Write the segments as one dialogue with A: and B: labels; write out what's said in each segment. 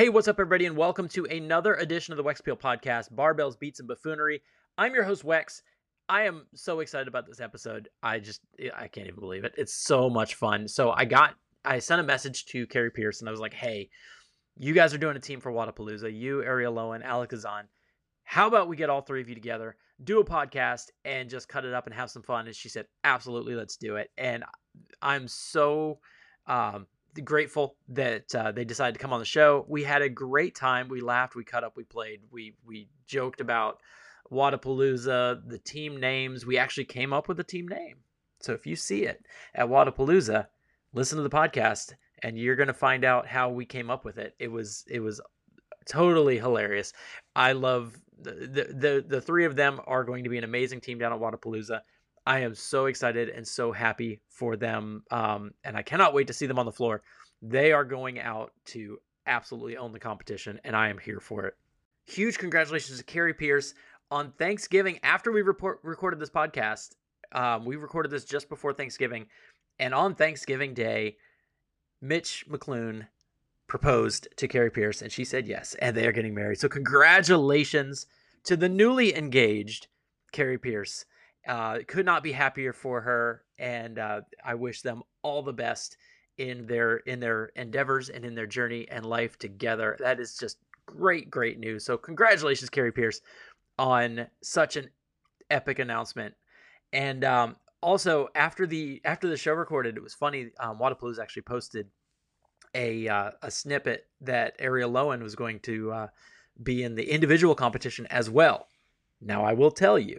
A: Hey, what's up, everybody, and welcome to another edition of the Wex Appeal Podcast, Barbells, Beats, and Buffoonery. I'm your host, Wex. I am so excited about this episode. I just, I can't even believe it. It's so much fun. So I got, I sent a message to Kari Pearce, and I was like, hey, you guys are doing a team for Wodapalooza. You, Arielle Loewen, Alex Gazan. How about we get all three of you together, do a podcast, and just cut it up and have some fun? And she said, absolutely, let's do it. And I'm so, um, grateful that uh, they decided to come on the show. We had a great time. We laughed, we cut up, we played, we we joked about Wodapalooza, the team names. We actually came up with a team name. So if you see it at Wodapalooza, listen to the podcast and you're going to find out how we came up with it. It was it was totally hilarious. I love the, the the the three of them are going to be an amazing team down at Wodapalooza. I am so excited and so happy for them. Um, and I cannot wait to see them on the floor. They are going out to absolutely own the competition, and I am here for it. Huge congratulations to Kari Pearce on Thanksgiving. After we report, recorded this podcast, um, we recorded this just before Thanksgiving. And on Thanksgiving Day, Mitch McClune proposed to Kari Pearce, and she said yes, and they are getting married. So, congratulations to the newly engaged Kari Pearce. Uh, could not be happier for her, and uh, I wish them all the best in their in their endeavors and in their journey and life together. That is just great, great news. So congratulations, Kari Pearce, on such an epic announcement. And um, also after the after the show recorded, it was funny. Um, Wodapalooza actually posted a uh, a snippet that Arielle Loewen was going to uh, be in the individual competition as well. Now I will tell you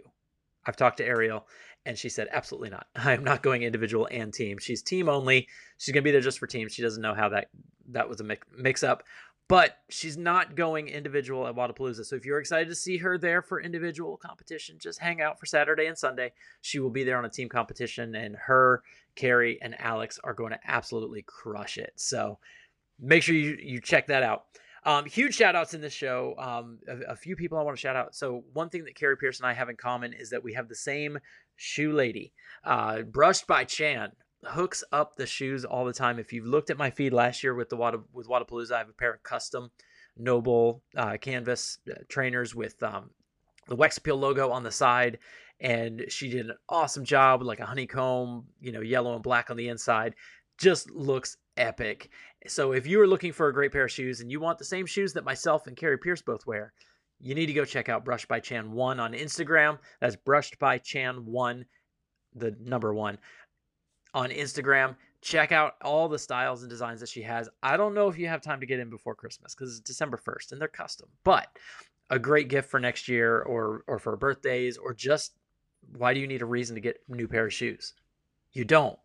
A: I've talked to Arielle and she said, absolutely not. I am not going individual and team. She's team only. She's going to be there just for team. She doesn't know how that that was a mix, mix up, but she's not going individual at Wodapalooza. So if you're excited to see her there for individual competition, just hang out for Saturday and Sunday. She will be there on a team competition, and her, Kari, and Alex are going to absolutely crush it. So make sure you, you check that out. Um, huge shout outs in this show. Um, a, a, few people I want to shout out. So, one thing that Kari Pearce and I have in common is that we have the same shoe lady. Uh, brushed by Chan hooks up the shoes all the time. If you've looked at my feed last year with the Wada, with Wodapalooza, I have a pair of custom NOBULL uh, canvas uh, trainers with um, the Wex Appeal logo on the side. And she did an awesome job, like a honeycomb, you know, yellow and black on the inside. Just looks epic. So if you are looking for a great pair of shoes and you want the same shoes that myself and Kari Pearce both wear, you need to go check out Brushed by Chan 1 on Instagram. That's Brushed by Chan 1, the number 1 on Instagram. Check out all the styles and designs that she has. I don't know if you have time to get in before Christmas because it's December 1st and they're custom, but a great gift for next year or or for birthdays or just why do you need a reason to get a new pair of shoes? You don't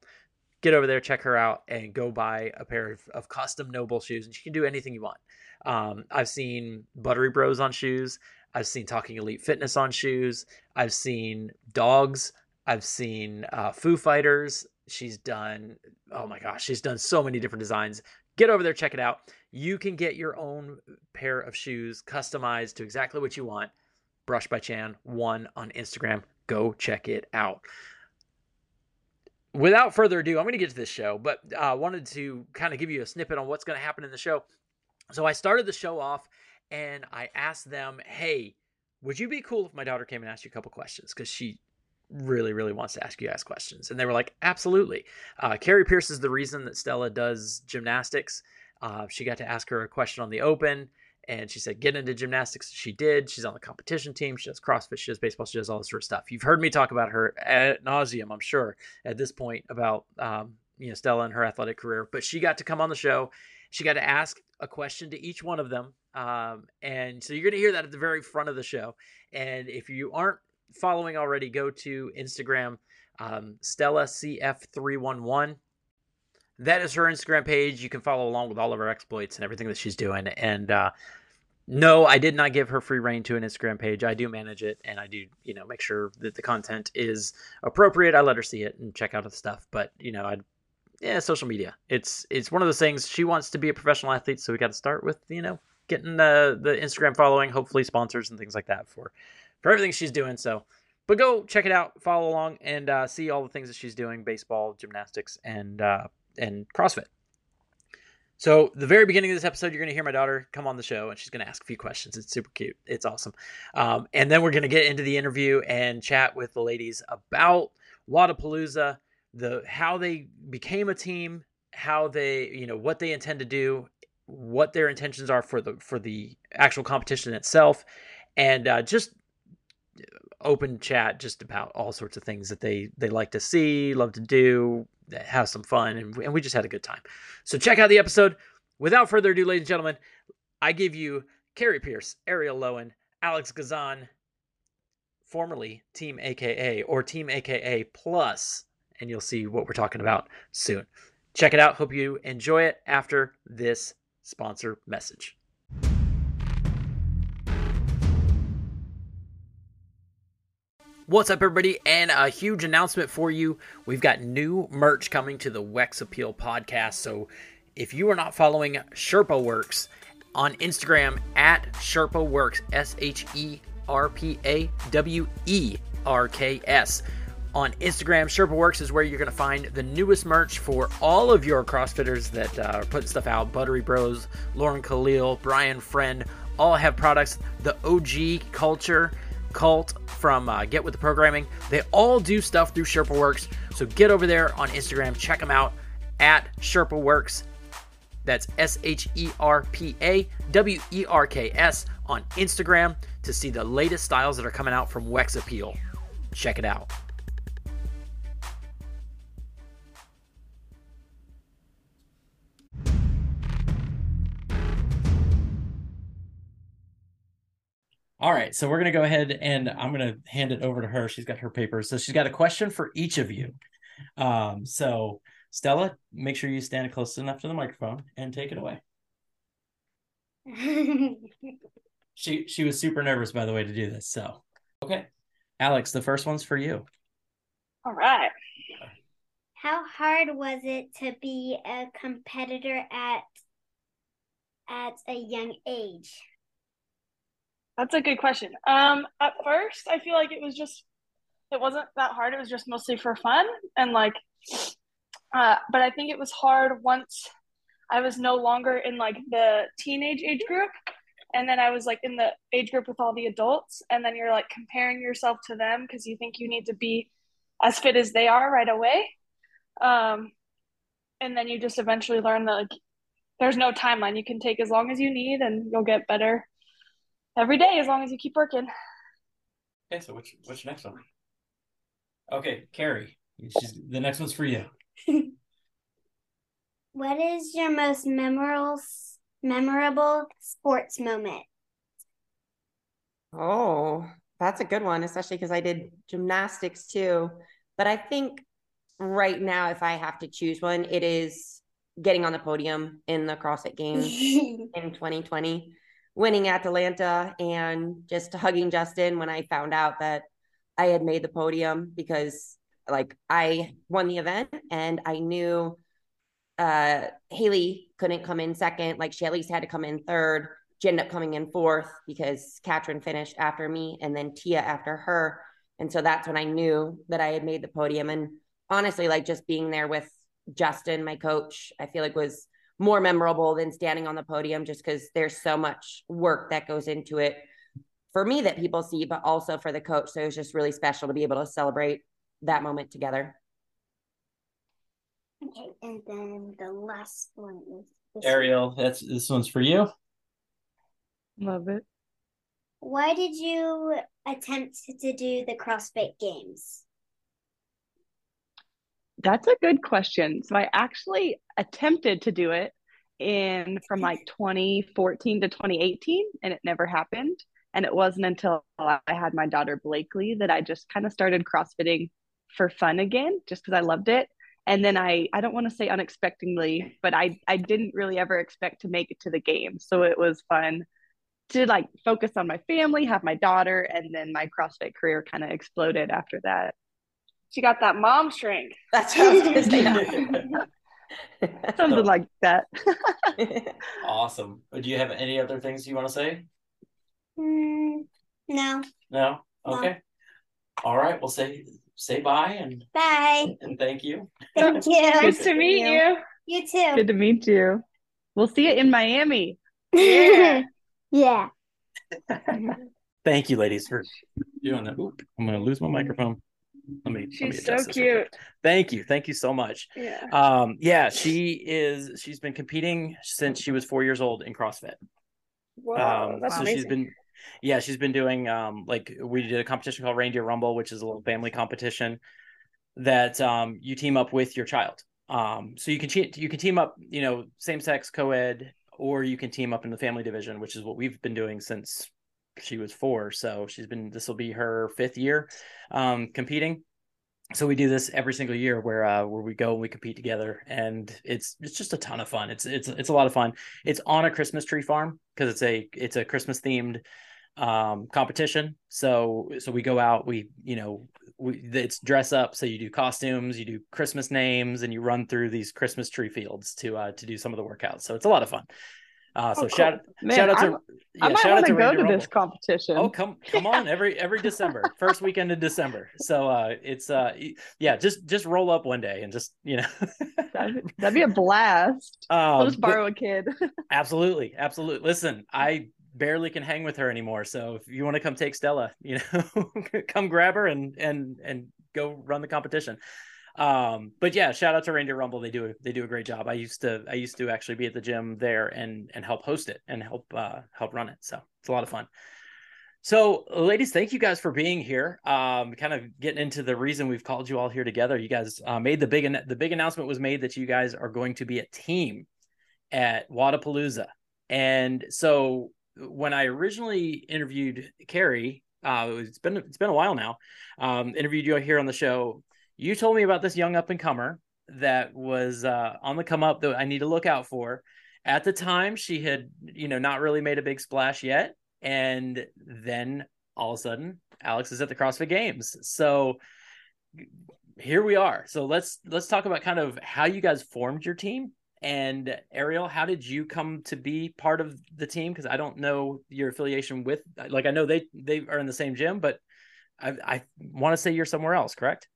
A: get over there, check her out, and go buy a pair of, of custom NOBULL shoes. And she can do anything you want. Um, I've seen Buttery Bros on shoes. I've seen Talking Elite Fitness on shoes. I've seen dogs. I've seen uh, Foo Fighters. She's done, oh my gosh, she's done so many different designs. Get over there, check it out. You can get your own pair of shoes customized to exactly what you want. Brush by Chan, one on Instagram. Go check it out without further ado, I'm going to get to this show, but I uh, wanted to kind of give you a snippet on what's going to happen in the show. So I started the show off and I asked them, hey, would you be cool if my daughter came and asked you a couple questions? Because she really, really wants to ask you guys questions. And they were like, absolutely. Uh, Kari Pearce is the reason that Stella does gymnastics. Uh, she got to ask her a question on the open and she said get into gymnastics. She did. She's on the competition team. She does crossfit. She does baseball. She does all this sort of stuff. You've heard me talk about her at nauseum i'm sure at this point about um, you know stella and her athletic career but she got to come on the show. She got to ask a question to each one of them um, and so you're going to hear that at the very front of the show. And if you aren't following already go to instagram um, stella cf311 that is her Instagram page. You can follow along with all of her exploits and everything that she's doing. And uh, no, I did not give her free reign to an Instagram page. I do manage it, and I do, you know, make sure that the content is appropriate. I let her see it and check out the stuff. But you know, I, yeah, social media. It's it's one of those things. She wants to be a professional athlete, so we got to start with you know getting the the Instagram following, hopefully sponsors and things like that for for everything she's doing. So but go check it out, follow along, and uh, see all the things that she's doing: baseball, gymnastics, and uh, and CrossFit. So, the very beginning of this episode, you're going to hear my daughter come on the show and she's going to ask a few questions. It's super cute. It's awesome. Um, and then we're going to get into the interview and chat with the ladies about Wodapalooza, the how they became a team, how they, you know, what they intend to do, what their intentions are for the for the actual competition itself, and uh, just open chat just about all sorts of things that they they like to see, love to do, have some fun, and, and we just had a good time. So check out the episode. Without further ado, ladies and gentlemen, I give you Kari Pearce, Arielle Loewen, Alex Gazan, formerly Team AKA or Team AKA Plus, and you'll see what we're talking about soon. Check it out. Hope you enjoy it after this sponsor message. What's up, everybody? And a huge announcement for you. We've got new merch coming to the Wex Appeal podcast. So if you are not following Sherpa Werks on Instagram at Sherpa Werks, S H E R P A W E R K S. On Instagram, Sherpa Werks is where you're going to find the newest merch for all of your CrossFitters that uh, are putting stuff out. Buttery Bros, Lauren Khalil, Brian Friend, all have products. The OG culture Cult from uh, Get With The Programming. They all do stuff through Sherpa Werks. So get over there on Instagram, check them out at Sherpa Werks. That's S H E R P A W E R K S on Instagram to see the latest styles that are coming out from Wex Appeal. Check it out. All right, so we're going to go ahead and I'm going to hand it over to her. She's got her papers. So she's got a question for each of you. Um, so Stella, make sure you stand close enough to the microphone and take it away. she she was super nervous by the way to do this. So, okay. Alex, the first one's for you.
B: All right.
C: How hard was it to be a competitor at at a young age?
B: That's a good question. Um, at first, I feel like it was just, it wasn't that hard. It was just mostly for fun and like, uh, but I think it was hard once I was no longer in like the teenage age group, and then I was like in the age group with all the adults, and then you're like comparing yourself to them because you think you need to be as fit as they are right away. Um, and then you just eventually learn that like there's no timeline. You can take as long as you need, and you'll get better every day as long as you keep working.
A: Okay, so what's what's your next one? Okay, Kari, she's, the next one's for you.
C: what is your most memorable memorable sports moment?
D: Oh, that's a good one, especially because I did gymnastics too. But I think right now, if I have to choose one, it is getting on the podium in the CrossFit Games in 2020 winning Atalanta and just hugging Justin when I found out that I had made the podium because like I won the event and I knew uh Haley couldn't come in second, like she at least had to come in third. She ended up coming in fourth because Katrin finished after me and then Tia after her. And so that's when I knew that I had made the podium. And honestly, like just being there with Justin, my coach, I feel like was more memorable than standing on the podium just because there's so much work that goes into it for me that people see, but also for the coach. So it was just really special to be able to celebrate that moment together.
C: Okay, and then the last one is
A: Arielle. That's this one's for you.
B: Love it.
C: Why did you attempt to do the CrossFit Games?
B: That's a good question. So I actually attempted to do it in from like 2014 to 2018 and it never happened. And it wasn't until I had my daughter Blakely that I just kind of started CrossFitting for fun again, just because I loved it. And then I, I don't want to say unexpectedly, but I, I didn't really ever expect to make it to the game. So it was fun to like focus on my family, have my daughter, and then my CrossFit career kind of exploded after that. She got that mom strength.
D: That's what I was gonna say.
B: Something like that.
A: awesome. Do you have any other things you want to say?
C: Mm, no.
A: No. Okay. No. All right. Well, say say bye and
C: bye
A: and thank you.
C: Thank you.
B: Good to meet you.
C: You too.
B: Good to meet you.
E: We'll see you in Miami.
B: Yeah.
C: yeah.
A: Thank you, ladies, for doing that. Oop, I'm gonna lose my microphone. Let me. let me
B: She's so cute.
A: Thank you, thank you so much.
B: Yeah.
A: Um, yeah, she is. She's been competing since she was four years old in CrossFit.
B: Wow,
A: um,
B: that's
A: so
B: amazing.
A: she's been, yeah, she's been doing um, like we did a competition called Reindeer Rumble, which is a little family competition that um you team up with your child. Um, so you can che- you can team up, you know, same sex co-ed, or you can team up in the family division, which is what we've been doing since she was four. So she's been this will be her fifth year um competing. So we do this every single year where uh where we go and we compete together and it's it's just a ton of fun. It's it's it's a lot of fun. It's on a christmas tree farm because it's a it's a christmas themed um competition. So so we go out we you know we it's dress up. So you do costumes you do christmas names and you run through these christmas tree fields to uh to do some of the workouts. So it's a lot of fun uh so
B: Oh,
A: shout
E: Man,
A: shout out
E: I'm-
A: to
E: I
A: yeah,
E: might
A: shout out
E: to go to this competition.
A: Oh, come come on every every December, first weekend in December. So uh it's uh yeah, just just roll up one day and just, you know.
E: That'd, that'd be a blast. I'll
A: um,
E: just
A: but-
E: borrow a kid.
A: absolutely, absolutely. Listen, I barely can hang with her anymore, so if you want to come take Stella, you know, come grab her and and and go run the competition. Um, but yeah, shout out to Reindeer Rumble. They do they do a great job. I used to I used to actually be at the gym there and and help host it and help uh help run it. So it's a lot of fun. So, ladies, thank you guys for being here. Um, kind of getting into the reason we've called you all here together. You guys uh, made the big the big announcement was made that you guys are going to be a team at Wodapalooza, and so when I originally interviewed Kari, uh, it's been it's been a while now. Um, interviewed you here on the show. You told me about this young up and comer that was uh, on the come up that I need to look out for. At the time, she had you know not really made a big splash yet, and then all of a sudden, Alex is at the CrossFit Games. So here we are. So let's let's talk about kind of how you guys formed your team. And Arielle, how did you come to be part of the team? Because I don't know your affiliation with. Like I know they they are in the same gym, but I I want to say you're somewhere else, correct?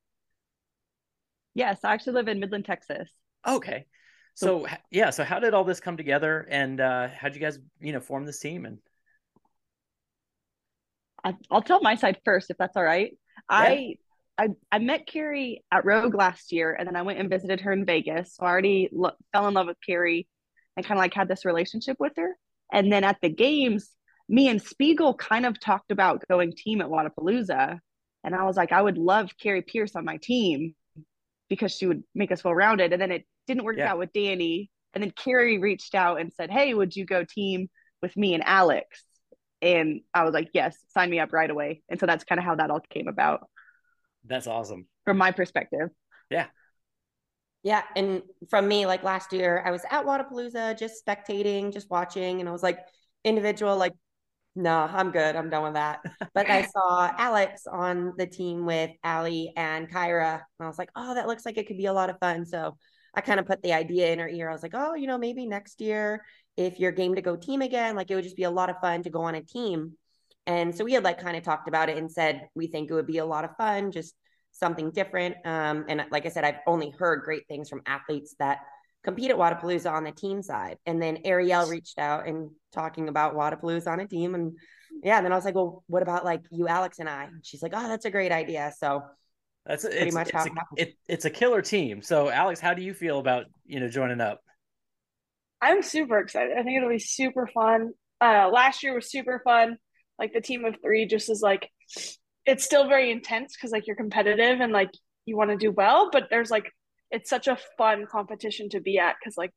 E: Yes, I actually live in Midland, Texas.
A: Okay. So h- yeah, so how did all this come together, and uh, how'd you guys you know form this team? And
E: I, I'll tell my side first, if that's all right. I, I I met Kari at Rogue last year, and then I went and visited her in Vegas. So I already lo- fell in love with Kari, and kind of like had this relationship with her. And then at the games, me and Speegle kind of talked about going team at Wodapalooza, and I was like, I would love Kari Pearce on my team because she would make us well rounded. And then it didn't work
A: Yeah.
E: out with Danny, and then Kari reached out and said, Hey, would you go team with me and Alex? And I was like, yes, sign me up right away. And so that's kind of how that all came about
A: that's awesome.
E: from my perspective.
D: Yeah, Yeah. and from me, like last year, I was at Wodapalooza, just spectating, just watching, and I was like, individual, like, no, I'm good, I'm done with that. But I saw Alex on the team with Ali and Kyra, and I was like, oh, that looks like it could be a lot of fun. So I kind of put the idea in her ear. I was like, oh, you know, maybe next year, if you're game to go team again, like it would just be a lot of fun to go on a team. And so we had like kind of talked about it and said we think it would be a lot of fun, just something different. Um, and like I said, I've only heard great things from athletes that compete at Wodapalooza on the team side. And then Arielle reached out and talking about Wodapalooza on a team. And yeah, and then I was like, well, what about like you, Alex, and I? And she's like, oh, that's a great idea. So
A: That's
D: pretty
A: it's,
D: much
A: it's
D: how
A: a,
D: it happened.
A: it, it's a killer team. So Alex, how do you feel about you know joining up?
B: I'm super excited. I think it'll be super fun. Uh, last year was super fun. Like the team of three just is like, it's still very intense because like you're competitive and like you want to do well, but there's like, it's such a fun competition to be at because like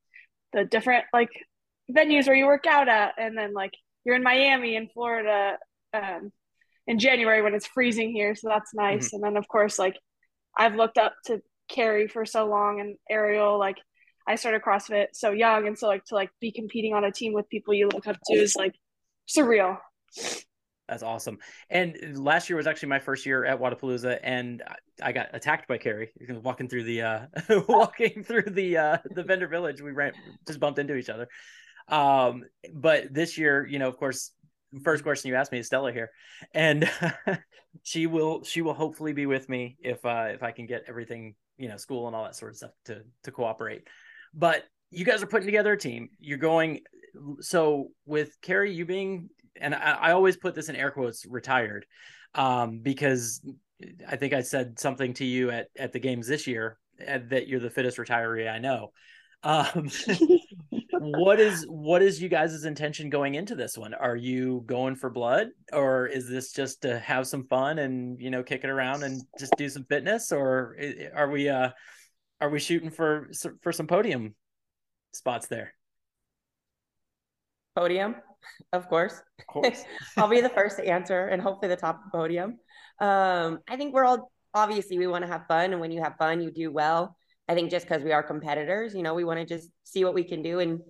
B: the different like venues where you work out at, and then like you're in Miami in Florida um, in January when it's freezing here, so that's nice. And then of course like I've looked up to Kari for so long and Arielle like I started CrossFit so young, and so like to like be competing on a team with people you look up to is like surreal.
A: That's awesome. And last year was actually my first year at Wodapalooza, and I- got attacked by Kari walking through the uh, walking through the uh, the vendor village. We ran just bumped into each other. Um, but this year, you know, of course, first question you asked me is Stella here, and she will she will hopefully be with me if uh, if I can get everything you know school and all that sort of stuff to to cooperate. But you guys are putting together a team. You're going so with Kari, you being and I, I always put this in air quotes retired, um, because I think I said something to you at at the games this year that you're the fittest retiree I know. Um, what is what is you guys' intention going into this one? Are you going for blood, or is this just to have some fun and you know kick it around and just do some fitness, or are we uh are we shooting for for some podium spots there?
D: Podium, of course.
A: Of course.
D: I'll be the first to answer, and hopefully the top podium. Um, I think we're all obviously we want to have fun, and when you have fun, you do well. I think just because we are competitors, you know, we want to just see what we can do. And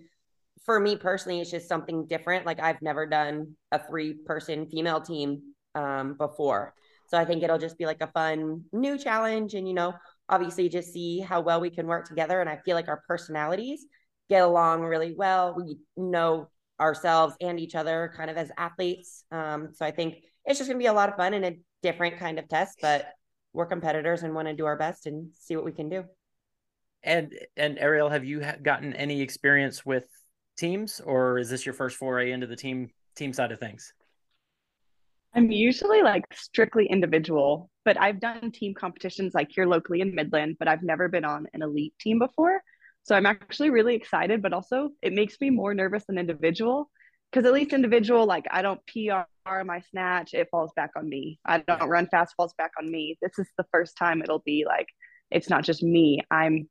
D: for me personally, it's just something different. Like I've never done a three person female team um, before. So I think it'll just be like a fun new challenge. And, you know, obviously just see how well we can work together. And I feel like our personalities get along really well. We know ourselves and each other kind of as athletes. Um, so I think it's just going to be a lot of fun and a different kind of test, but we're competitors and want to do our best and see what we can do.
A: And and Arielle, have you gotten any experience with teams, or is this your first foray into the team team side of things?
E: I'm usually like strictly individual, but I've done team competitions like here locally in Midland, but I've never been on an elite team before. So I'm actually really excited, but also it makes me more nervous than individual because at least individual, like I don't PR my snatch, it falls back on me. I don't run fast, falls back on me. This is the first time it'll be like it's not just me. I'm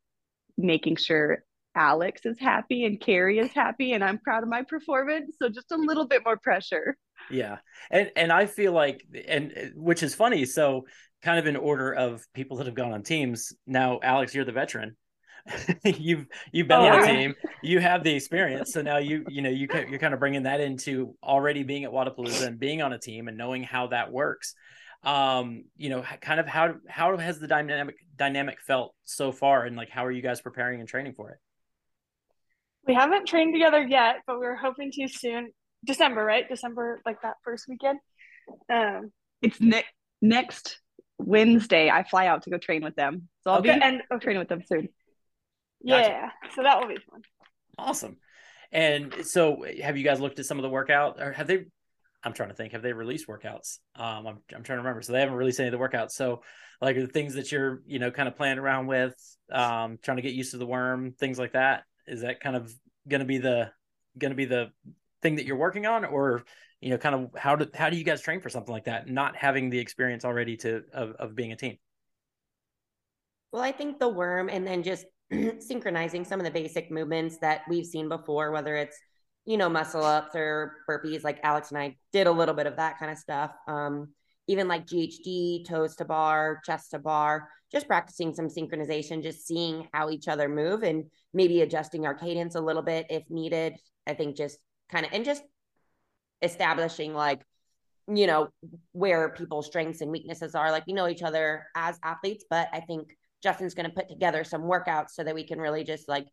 E: making sure Alex is happy and Kari is happy and I'm proud of my performance. So just a little bit more pressure.
A: Yeah. And and I feel like and which is funny. So kind of in order of people that have gone on teams. Now, Alex, you're the veteran. you've you've been oh, on a team. You have the experience. So now you you know you you're kind of bringing that into already being at Wodapalooza and being on a team and knowing how that works um you know kind of how how has the dynamic dynamic felt so far and like how are you guys preparing and training for it
B: we haven't trained together yet but we are hoping to soon december right december like that first weekend um
E: it's ne- next wednesday i fly out to go train with them so i'll okay. be and okay. train with them soon
B: yeah gotcha. so that will be fun
A: awesome and so have you guys looked at some of the workout or have they I'm trying to think. Have they released workouts? Um, I'm I'm trying to remember. So they haven't released any of the workouts. So like the things that you're you know kind of playing around with, um, trying to get used to the worm, things like that. Is that kind of going to be the going to be the thing that you're working on, or you know, kind of how do how do you guys train for something like that? Not having the experience already to of of being a team.
D: Well, I think the worm, and then just synchronizing some of the basic movements that we've seen before, whether it's you know, muscle ups or burpees. Like Alex and I did a little bit of that kind of stuff. Um, even like GHD, toes to bar, chest to bar, just practicing some synchronization, just seeing how each other move and maybe adjusting our cadence a little bit if needed. I think just kind of, and just establishing like, you know, where people's strengths and weaknesses are. Like, we know each other as athletes, but I think Justin's going to put together some workouts so that we can really just like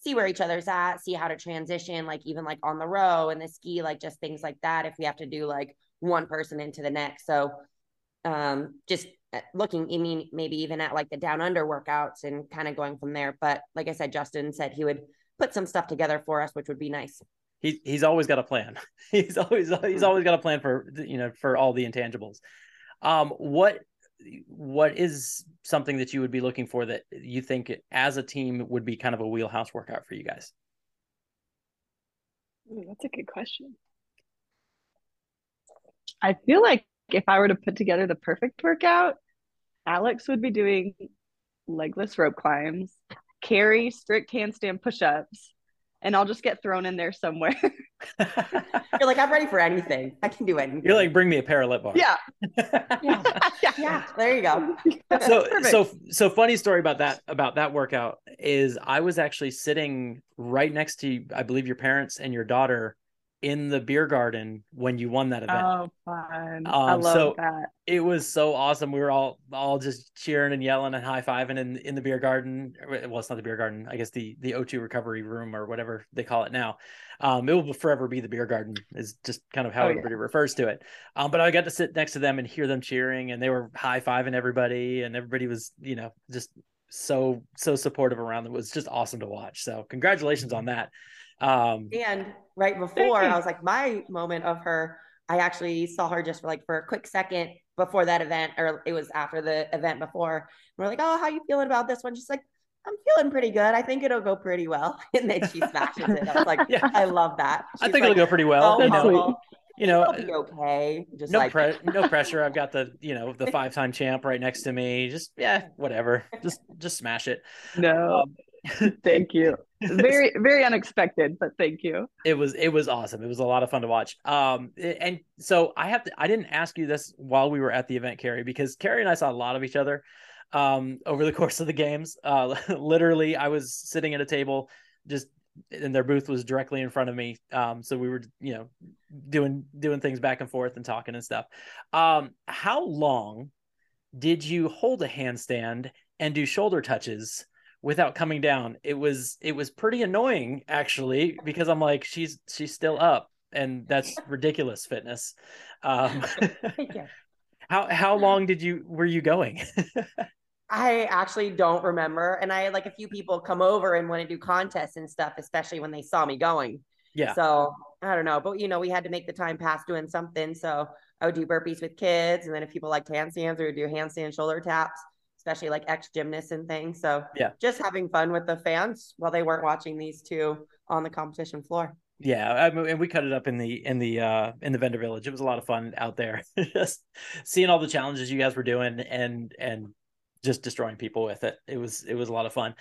D: see where each other's at, see how to transition, like even like on the row and the ski, like just things like that. If we have to do like one person into the next. So um just uh, looking, I mean, maybe even at like the down under workouts and kind of going from there. But like I said, Justin said he would put some stuff together for us, which would be nice.
A: He's he's always got a plan. he's always he's always got a plan for you know for all the intangibles. Um, what what is something that you would be looking for that you think as a team would be kind of a wheelhouse workout for you guys?
E: That's a good question. I feel like if I were to put together the perfect workout, Alex would be doing legless rope climbs, Kari strict handstand push-ups, and I'll just get thrown in there somewhere.
D: You're like, I'm ready for anything. I can do anything.
A: You're like, bring me a parallel bar.
E: Yeah.
D: yeah. yeah. There you go.
A: so, so, so funny story about that, about that workout is I was actually sitting right next to, I believe your parents and your daughter in the beer garden when you won that event.
E: Oh, fun! Um, I love so that.
A: It was so awesome. We were all all just cheering and yelling and high fiving in in the beer garden. Well, it's not the beer garden. I guess the the O2 recovery room or whatever they call it now. Um, it will forever be the beer garden. Is just kind of how oh, everybody yeah. refers to it. Um, but I got to sit next to them and hear them cheering, and they were high fiving everybody, and everybody was you know just so so supportive around them. It was just awesome to watch. So congratulations on that. Um,
D: and right before, I was like, my moment of her, I actually saw her just for like for a quick second before that event, or it was after the event before. We're like, oh, how you feeling about this one? She's like, I'm feeling pretty good. I think it'll go pretty well. And then she smashes it. I was like, yeah. I love that.
A: She's I think like, it'll go pretty well. Oh, you know, you
D: okay. Just
A: no
D: like...
A: pre- no pressure. I've got the you know the five time champ right next to me. Just yeah, whatever. Just just smash it.
E: No, um, thank you. Very very unexpected, but thank you.
A: It was it was awesome. It was a lot of fun to watch. Um, and so I have to. I didn't ask you this while we were at the event, Kari, because Kari and I saw a lot of each other um over the course of the games. Uh, literally, I was sitting at a table just and their booth was directly in front of me. Um, so we were, you know, doing doing things back and forth and talking and stuff. Um, how long did you hold a handstand and do shoulder touches without coming down? It was it was pretty annoying actually because I'm like she's she's still up and that's ridiculous fitness. Um, how how long did you were you going?
D: I actually don't remember. And I had like a few people come over and want to do contests and stuff, especially when they saw me going.
A: Yeah.
D: So I don't know. But you know, we had to make the time pass doing something. So I would do burpees with kids. And then if people liked handstands, we would do handstand shoulder taps, especially like ex gymnasts and things. So
A: yeah,
D: just having fun with the fans while they weren't watching these two on the competition floor.
A: Yeah, I mean, and we cut it up in the in the uh in the vendor village. It was a lot of fun out there, just seeing all the challenges you guys were doing, and and just destroying people with it. It was it was a lot of fun.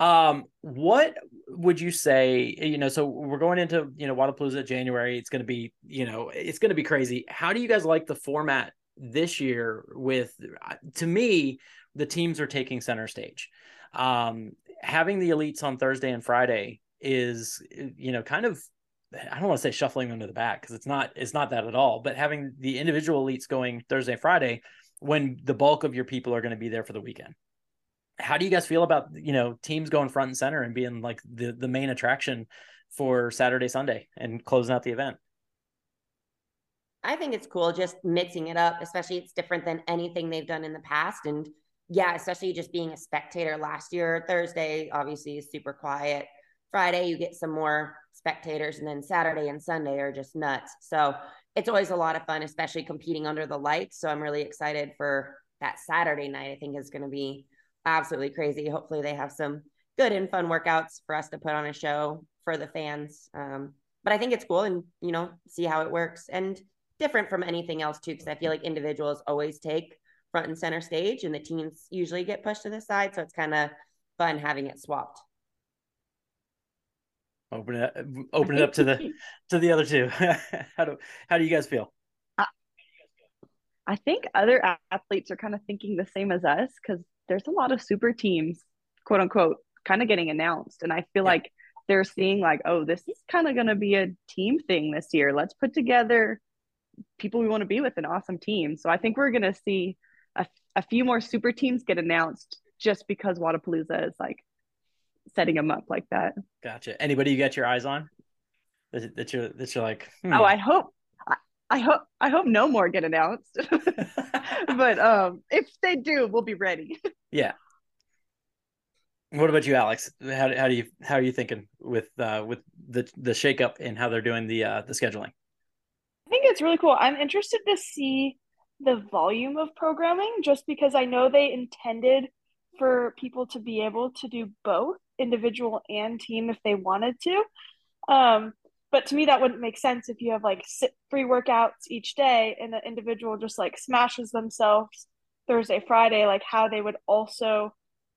A: Um, what would you say? You know, so we're going into you know Wodapalooza January. It's going to be you know it's going to be crazy. How do you guys like the format this year? With to me, the teams are taking center stage. Um, having the elites on Thursday and Friday is you know kind of I don't want to say shuffling them to the back because it's not it's not that at all. But having the individual elites going Thursday and Friday when the bulk of your people are going to be there for the weekend. How do you guys feel about you know teams going front and center and being like the the main attraction for Saturday Sunday and closing out the event?
D: I think it's cool just mixing it up, especially it's different than anything they've done in the past. And yeah, especially just being a spectator last year. Thursday, obviously, is super quiet. Friday, you get some more spectators, and then Saturday and Sunday are just nuts. So it's always a lot of fun, especially competing under the lights. So I'm really excited for that Saturday night. I think is going to be absolutely crazy. Hopefully, they have some good and fun workouts for us to put on a show for the fans. Um, but I think it's cool and you know see how it works and different from anything else too because I feel like individuals always take front and center stage and the teams usually get pushed to the side. So it's kind of fun having it swapped
A: open it open it up to the to the other two how do how do you guys feel uh,
E: i think other athletes are kind of thinking the same as us because there's a lot of super teams quote unquote kind of getting announced and i feel yeah. like they're seeing like oh this is kind of going to be a team thing this year let's put together people we want to be with an awesome team so i think we're going to see a, a few more super teams get announced just because Wodapalooza is like setting them up like that.
A: Gotcha. Anybody you got your eyes on that, that you're that you're like?
E: Hmm. Oh, I hope. I, I hope I hope no more get announced, but um, if they do, we'll be ready.
A: yeah. What about you, Alex? How, how do you how are you thinking with uh, with the the shakeup and how they're doing the uh, the scheduling?
B: I think it's really cool. I'm interested to see the volume of programming, just because I know they intended for people to be able to do both individual and team if they wanted to. Um, but to me, that wouldn't make sense if you have like three workouts each day and the individual just like smashes themselves Thursday, Friday, like how they would also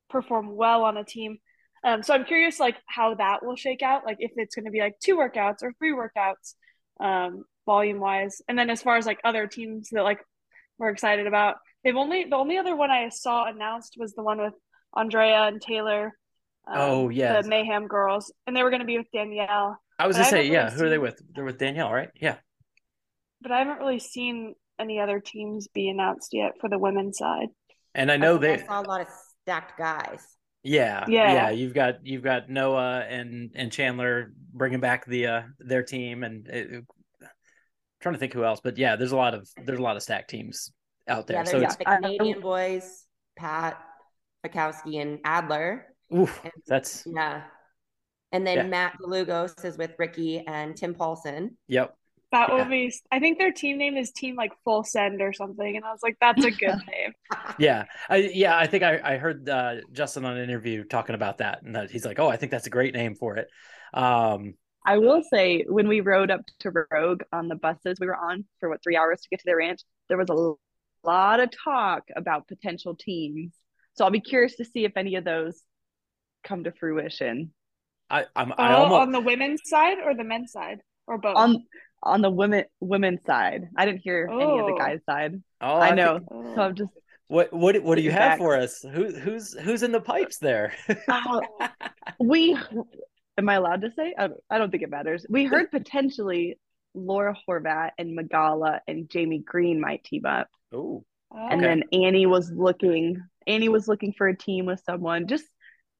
B: perform well on a team. Um, so I'm curious, like how that will shake out, like if it's going to be like two workouts or three workouts, um, volume wise. And then as far as like other teams that like we're excited about, they've only the only other one I saw announced was the one with Andrea and Taylor
A: um, oh yeah,
B: the Mayhem Girls, and they were going to be with Danielle.
A: I was gonna say, yeah, really who seen... are they with? They're with Danielle, right? Yeah.
B: But I haven't really seen any other teams be announced yet for the women's side.
A: And I know
D: I
A: they
D: I saw a lot of stacked guys.
A: Yeah, yeah, yeah. You've got you've got Noah and and Chandler bringing back the uh their team, and it, trying to think who else, but yeah, there's a lot of there's a lot of stack teams out there. Yeah,
D: so it's the Canadian boys, Pat, Fikowski and Adler.
A: Oof,
D: And-
A: that's
D: Yeah. And then
A: Yeah.
D: Matt DeLugos is with Ricky and Tim Paulson.
A: yep.
B: That
A: Yeah.
B: will be. I think their team name is Team like Full Send or something, and I was like, that's a good name.
A: Yeah, I yeah, I think I I heard uh, Justin on an interview talking about that, and that he's like, "Oh, I think that's a great name for it." Um,
E: I will say when we rode up to Rogue on the buses we were on for what three hours to get to their ranch, there was a lot of talk about potential teams. So I'll be curious to see if any of those come to fruition.
A: I I'm
B: Oh,
A: almost
B: on the women's side or the men's side or both?
E: On on the women women's side. I didn't hear any of the
B: Oh.
E: guys' side.
A: oh
E: I
A: think-
E: know.
B: Oh.
E: So I'm just
A: what what what do you have
E: back.
A: for us? Who who's who's in the pipes there?
E: Oh, we am I allowed to say? I, I don't think it matters. We heard potentially Laura Horvath and Magala and Jamie Greene might team up.
A: oh,
E: And
A: Okay.
E: then Annie was looking Annie was looking for a team with someone. Just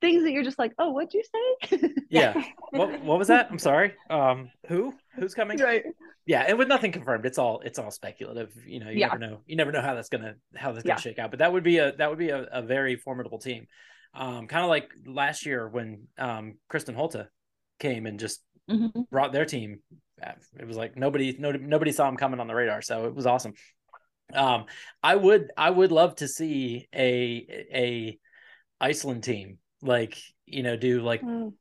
E: things that you're just like, oh, what'd you say?
A: yeah. what what was that? I'm sorry. Um, who who's coming?
E: right.
A: Yeah, and with nothing confirmed, it's all it's all speculative. You know, you
E: Yeah.
A: never know. You never know how that's gonna how that's gonna shake out. But that would be a that would be a, a very formidable team. Um, kind of like last year when um Kristin Holte came and just
E: Mhm.
A: brought their team. It was like nobody nobody nobody saw him coming on the radar, so it was awesome. Um, I would I would love to see a a Iceland team like you know do like
B: Mm.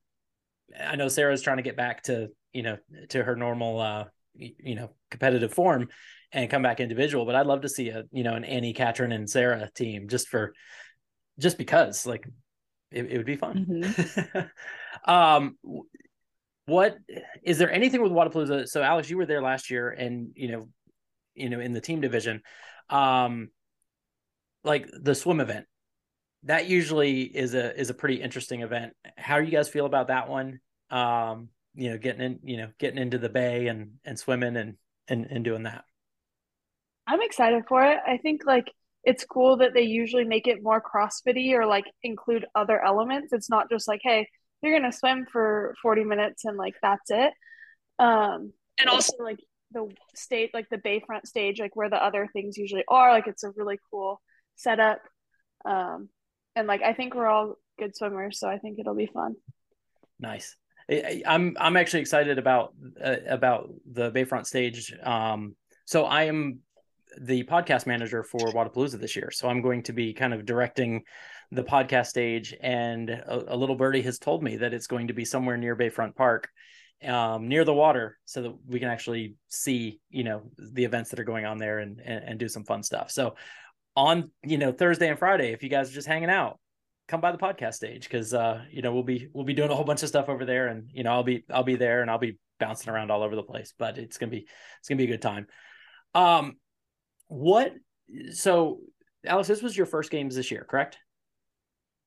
A: I know Sarah's trying to get back to you know to her normal uh you know competitive form and come back individual, but I'd love to see a you know an Annie, Katrin, and Sarah team just for just because like it, it would be fun.
E: Mhm.
A: um, what is there anything with Wodapalooza? So Alex, you were there last year, and you know, you know, in the team division, um, like the swim event, that usually is a is a pretty interesting event. How do you guys feel about that one? Um, you know, getting in, you know, getting into the bay and and swimming and and and doing that.
B: I'm excited for it. I think like it's cool that they usually make it more CrossFitty or like include other elements. It's not just like, hey, you're gonna swim for 40 minutes and like that's it. Um, and also like the state, like the bayfront stage, like where the other things usually are. Like it's a really cool setup. Um, and like I think we're all good swimmers, so I think it'll be fun.
A: Nice. I- I- I'm I'm actually excited about uh, about the Bayfront stage. Um, so I am the podcast manager for Wodapalooza this year. So I'm going to be kind of directing the podcast stage, and a, a little birdie has told me that it's going to be somewhere near Bayfront Park, um, near the water, so that we can actually see you know the events that are going on there and and, and do some fun stuff. So on you know Thursday and Friday, if you guys are just hanging out, come by the podcast stage because uh you know we'll be we'll be doing a whole bunch of stuff over there and you know I'll be I'll be there and I'll be bouncing around all over the place but it's gonna be it's gonna be a good time um what so Alice this was your first games this year correct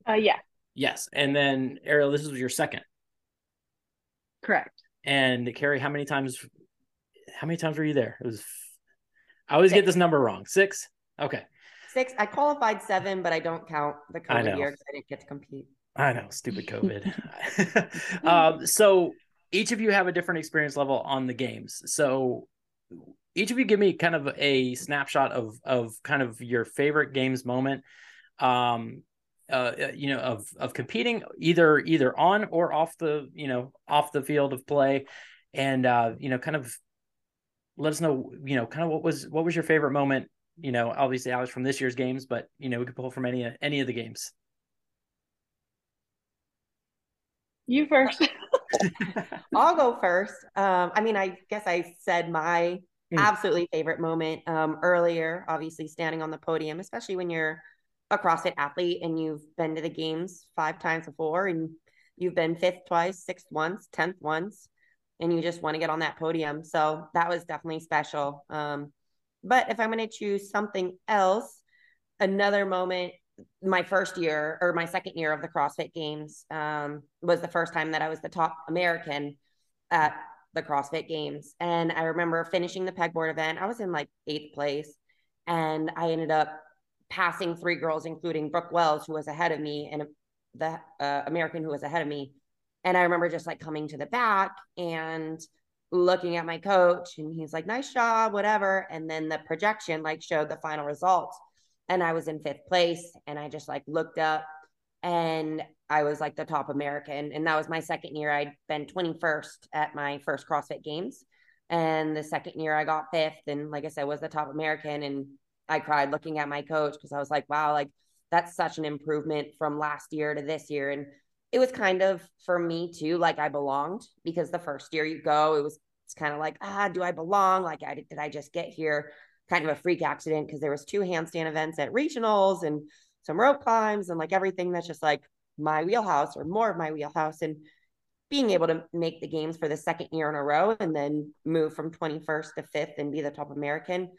B: Uh, yeah.
A: yes and then Arielle this was your second
E: Correct.
A: and Kari how many times how many times were you there it was I always get this number wrong six okay
D: Six. I qualified seven, but I don't count the
A: I.
D: COVID year because I didn't get to compete.
A: I know, stupid COVID. um, so each of you have a different experience level on the games. So each of you give me kind of a snapshot of of kind of your favorite games moment. Um, uh, you know, of of competing either either on or off the you know off the field of play, and uh, you know, kind of let us know you know kind of what was what was your favorite moment. You know, obviously Alex from this year's games, but you know we could pull from any any of the games.
B: You first.
D: I'll go first. Um, I mean, I guess I said my
A: Mm.
D: absolutely favorite moment um, earlier, obviously standing on the podium, especially when you're a CrossFit athlete and you've been to the games five times before and you've been fifth twice, sixth once, tenth once, and you just want to get on that podium. So that was definitely special. Um, but if I'm going to choose something else, another moment my first year or my second year of the CrossFit Games um, was the first time that I was the top American at the CrossFit Games. And I remember finishing the pegboard event. I was in like eighth place, and I ended up passing three girls, including Brooke Wells, who was ahead of me, and the uh, American who was ahead of me. And I remember just like coming to the back and looking at my coach, and he's like, "Nice job, whatever." And then the projection like showed the final results and I was in fifth place. And I just like looked up and I was like the top American. And that was my second year. I'd been 21st at my first CrossFit Games. And the second year I got fifth. And like I said, was the top American. And I cried looking at my coach because I was like, wow, like that's such an improvement from last year to this year. And it was kind of for me too, like I belonged because the first year you go, it was it's kind of like, ah, do I belong? Like, I, did I just get here? Kind of a freak accident because there was two handstand events at regionals and some rope climbs and like everything that's just like my wheelhouse or more of my wheelhouse. And being able to make the games for the second year in a row and then move from 21st to fifth and be the top American,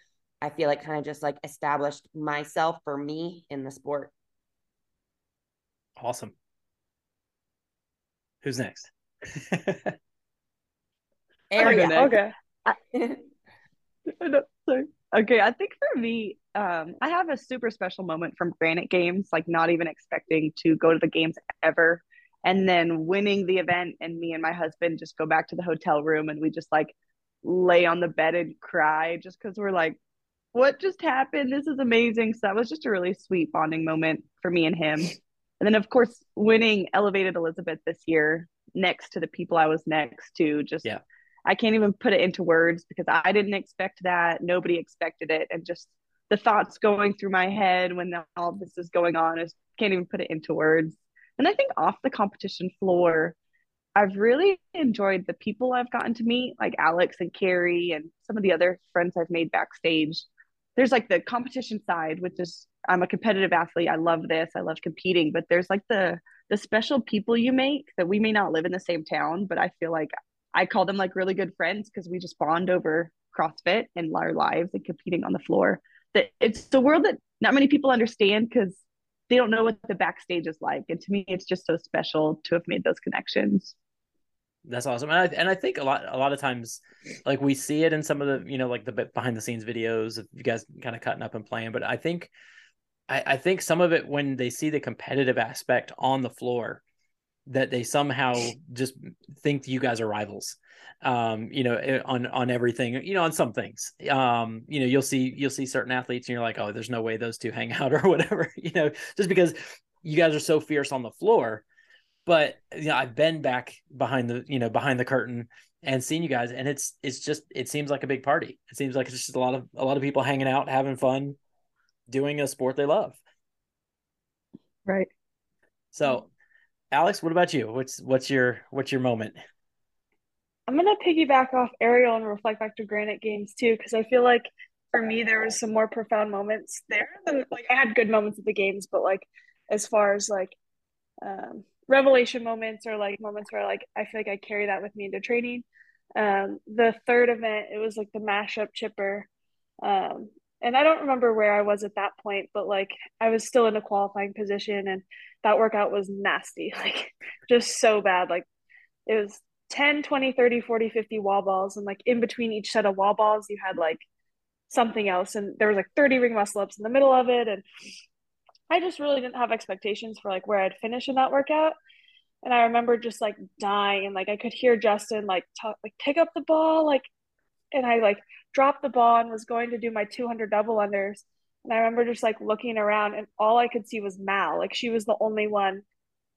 D: I feel like kind of just like established myself for me in the sport.
A: Awesome. Who's next?
E: Area. Okay. Sorry. Okay, I think for me, um, I have a super special moment from Granite Games, like not even expecting to go to the games ever. And then winning the event, and me and my husband just go back to the hotel room and we just like lay on the bed and cry just because we're like, what just happened? This is amazing. So that was just a really sweet bonding moment for me and him. And then, of course, winning Elevated Elizabeth this year next to the people I was next to just yeah. I can't even put it into words because I didn't expect that. Nobody expected it. And just the thoughts going through my head when all this is going on, I can't even put it into words. And I think off the competition floor, I've really enjoyed the people I've gotten to meet, like Alex and Kari and some of the other friends I've made backstage. There's like the competition side, which is I'm a competitive athlete. I love this. I love competing. But there's like the the special people you make that we may not live in the same town, but I feel like I call them like really good friends because we just bond over CrossFit and our lives and competing on the floor. That it's the world that not many people understand because they don't know what the backstage is like. And to me, it's just so special to have made those connections.
A: That's awesome, and I, and I think a lot a lot of times, like we see it in some of the you know like the behind the scenes videos of you guys kind of cutting up and playing. But I think, I, I think some of it when they see the competitive aspect on the floor, that they somehow just think you guys are rivals um you know eh, on on everything you know on some things. Um you know you'll see you'll see certain athletes and you're like oh there's no way those two hang out or whatever you know just because you guys are so fierce on the floor. But you know i've been back behind the you know behind the curtain and seen you guys and it's it's just it seems like a big party. It seems like it's just a lot of a lot of people hanging out having fun doing a sport they love.
E: Right.
A: So Alex, what about you? What's what's your what's your moment?
B: I'm gonna piggyback off Arielle and reflect back to Granite Games too, because I feel like for me there was some more profound moments there than like I had good moments at the games, but like as far as like um, revelation moments or like moments where like I feel like I carry that with me into training. Um, the third event, it was like the mashup chipper. Um, and I don't remember where I was at that point, but like I was still in a qualifying position and that workout was nasty, like just so bad. Like it was 10, 20, 30, 40, 50 wall balls. And like in between each set of wall balls, you had like something else. And there was like 30 ring muscle ups in the middle of it. And I just really didn't have expectations for like where I'd finish in that workout. And I remember just like dying and like I could hear Justin like talk, like pick up the ball, like, and I like dropped the ball and was going to do my 200 double unders and I remember just like looking around and all I could see was Mal. Like she was the only one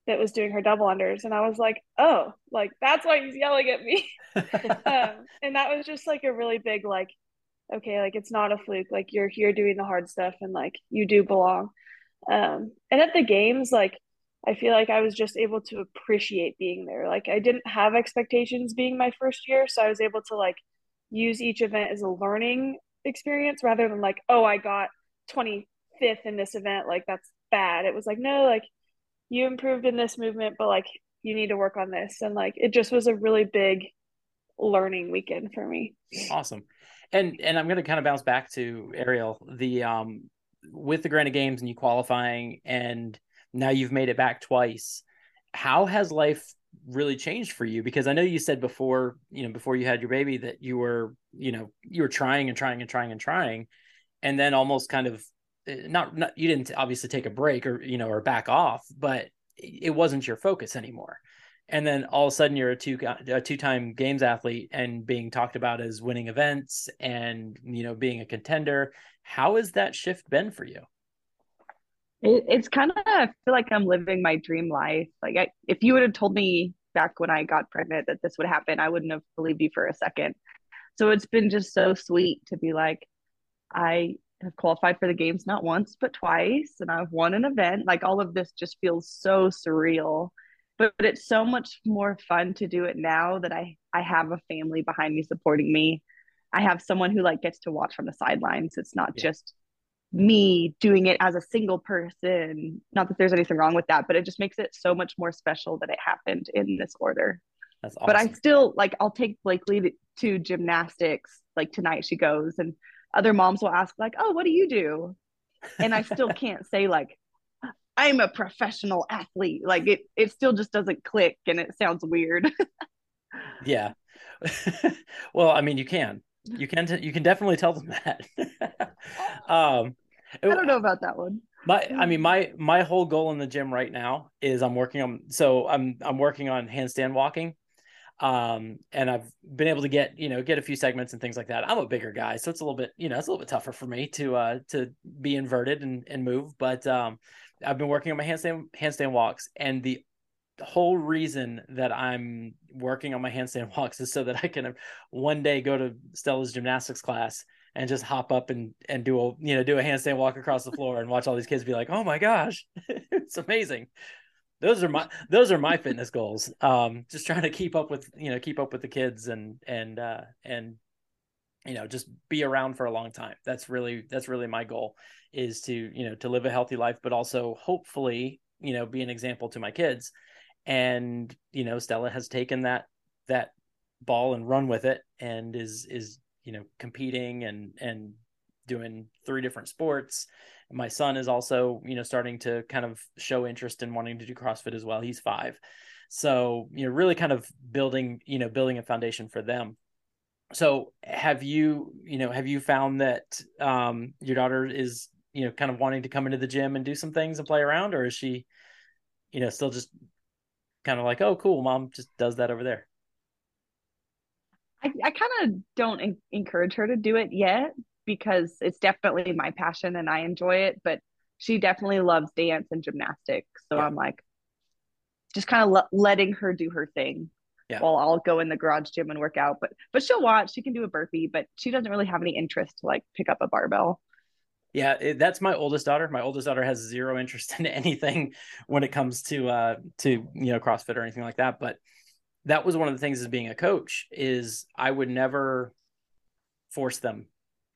B: that was doing her double unders. And I was like, oh, like that's why he's yelling at me. um, and that was just like a really big, like, okay, like it's not a fluke. Like you're here doing the hard stuff and like you do belong. Um, and at the games, like I feel like I was just able to appreciate being there. Like I didn't have expectations being my first year. So I was able to like use each event as a learning experience rather than like, oh, I got 25th in this event like that's bad. It was like no like you improved in this movement but like you need to work on this. And like it just was a really big learning weekend for me.
A: Awesome. And and i'm going to kind of bounce back to Arielle. The um with the granite games and you qualifying and now you've made it back twice how has life really changed for you? Because i know you said before you know before you had your baby that you were you know you were trying and trying and trying and trying. And then almost kind of eh, not, not you didn't obviously take a break or you know or back off but it wasn't your focus anymore. And then all of a sudden you're a two a two-time games athlete and being talked about as winning events and you know being a contender. How has that shift been for you
E: It, it's kind of I feel like I'm living my dream life. Like I, if you would have told me back when I got pregnant that this would happen, I wouldn't have believed you for a second. So it's been just so sweet to be like, I have qualified for the games not once but twice, and I've won an event. Like all of this just feels so surreal. But, but it's so much more fun to do it now that I I have a family behind me supporting me. I have someone who like gets to watch from the sidelines. It's not yeah. just me doing it as a single person. Not that there's anything wrong with that, but it just makes it so much more special that it happened in this order. That's awesome. But I still like I'll take Blakely to, to gymnastics. Like tonight she goes and other moms will ask like, "Oh, what do you do?" And I still can't say like I'm a professional athlete. Like it it still just doesn't click and it sounds weird.
A: yeah. well, I mean, you can. You can t- you can definitely tell them that.
E: um I don't know about that one.
A: My, I mean, my my whole goal in the gym right now is I'm working on. So I'm I'm working on handstand walking, um, and I've been able to get you know get a few segments and things like that. I'm a bigger guy, so it's a little bit you know it's a little bit tougher for me to uh to be inverted and and move. But um, I've been working on my handstand handstand walks, and the whole reason that I'm working on my handstand walks is so that I can one day go to Stella's gymnastics class and just hop up and and do a you know do a handstand walk across the floor and watch all these kids be like, oh my gosh, it's amazing. Those are my those are my fitness goals. Um, just trying to keep up with you know keep up with the kids and and uh, and you know just be around for a long time. That's really that's really my goal is to you know to live a healthy life, but also hopefully you know be an example to my kids. And you know Stella has taken that that ball and run with it and is is you know competing and and doing three different sports. My son is also you know starting to kind of show interest in wanting to do crossfit as well. He's five. So you know really kind of building you know building a foundation for them. So have you you know have you found that um your daughter is you know kind of wanting to come into the gym and do some things and play around or is she you know still just kind of like oh cool mom just does that over there
E: I, I kind of don't encourage her to do it yet because it's definitely my passion and I enjoy it. But she definitely loves dance and gymnastics. So yeah. I'm like, just kind of le- letting her do her thing yeah. while I'll go in the garage gym and work out. But but she'll watch. She can do a burpee, but she doesn't really have any interest to like pick up a barbell.
A: Yeah, it, that's my oldest daughter. My oldest daughter has zero interest in anything when it comes to uh to you know CrossFit or anything like that. But that was one of the things as being a coach is I would never force them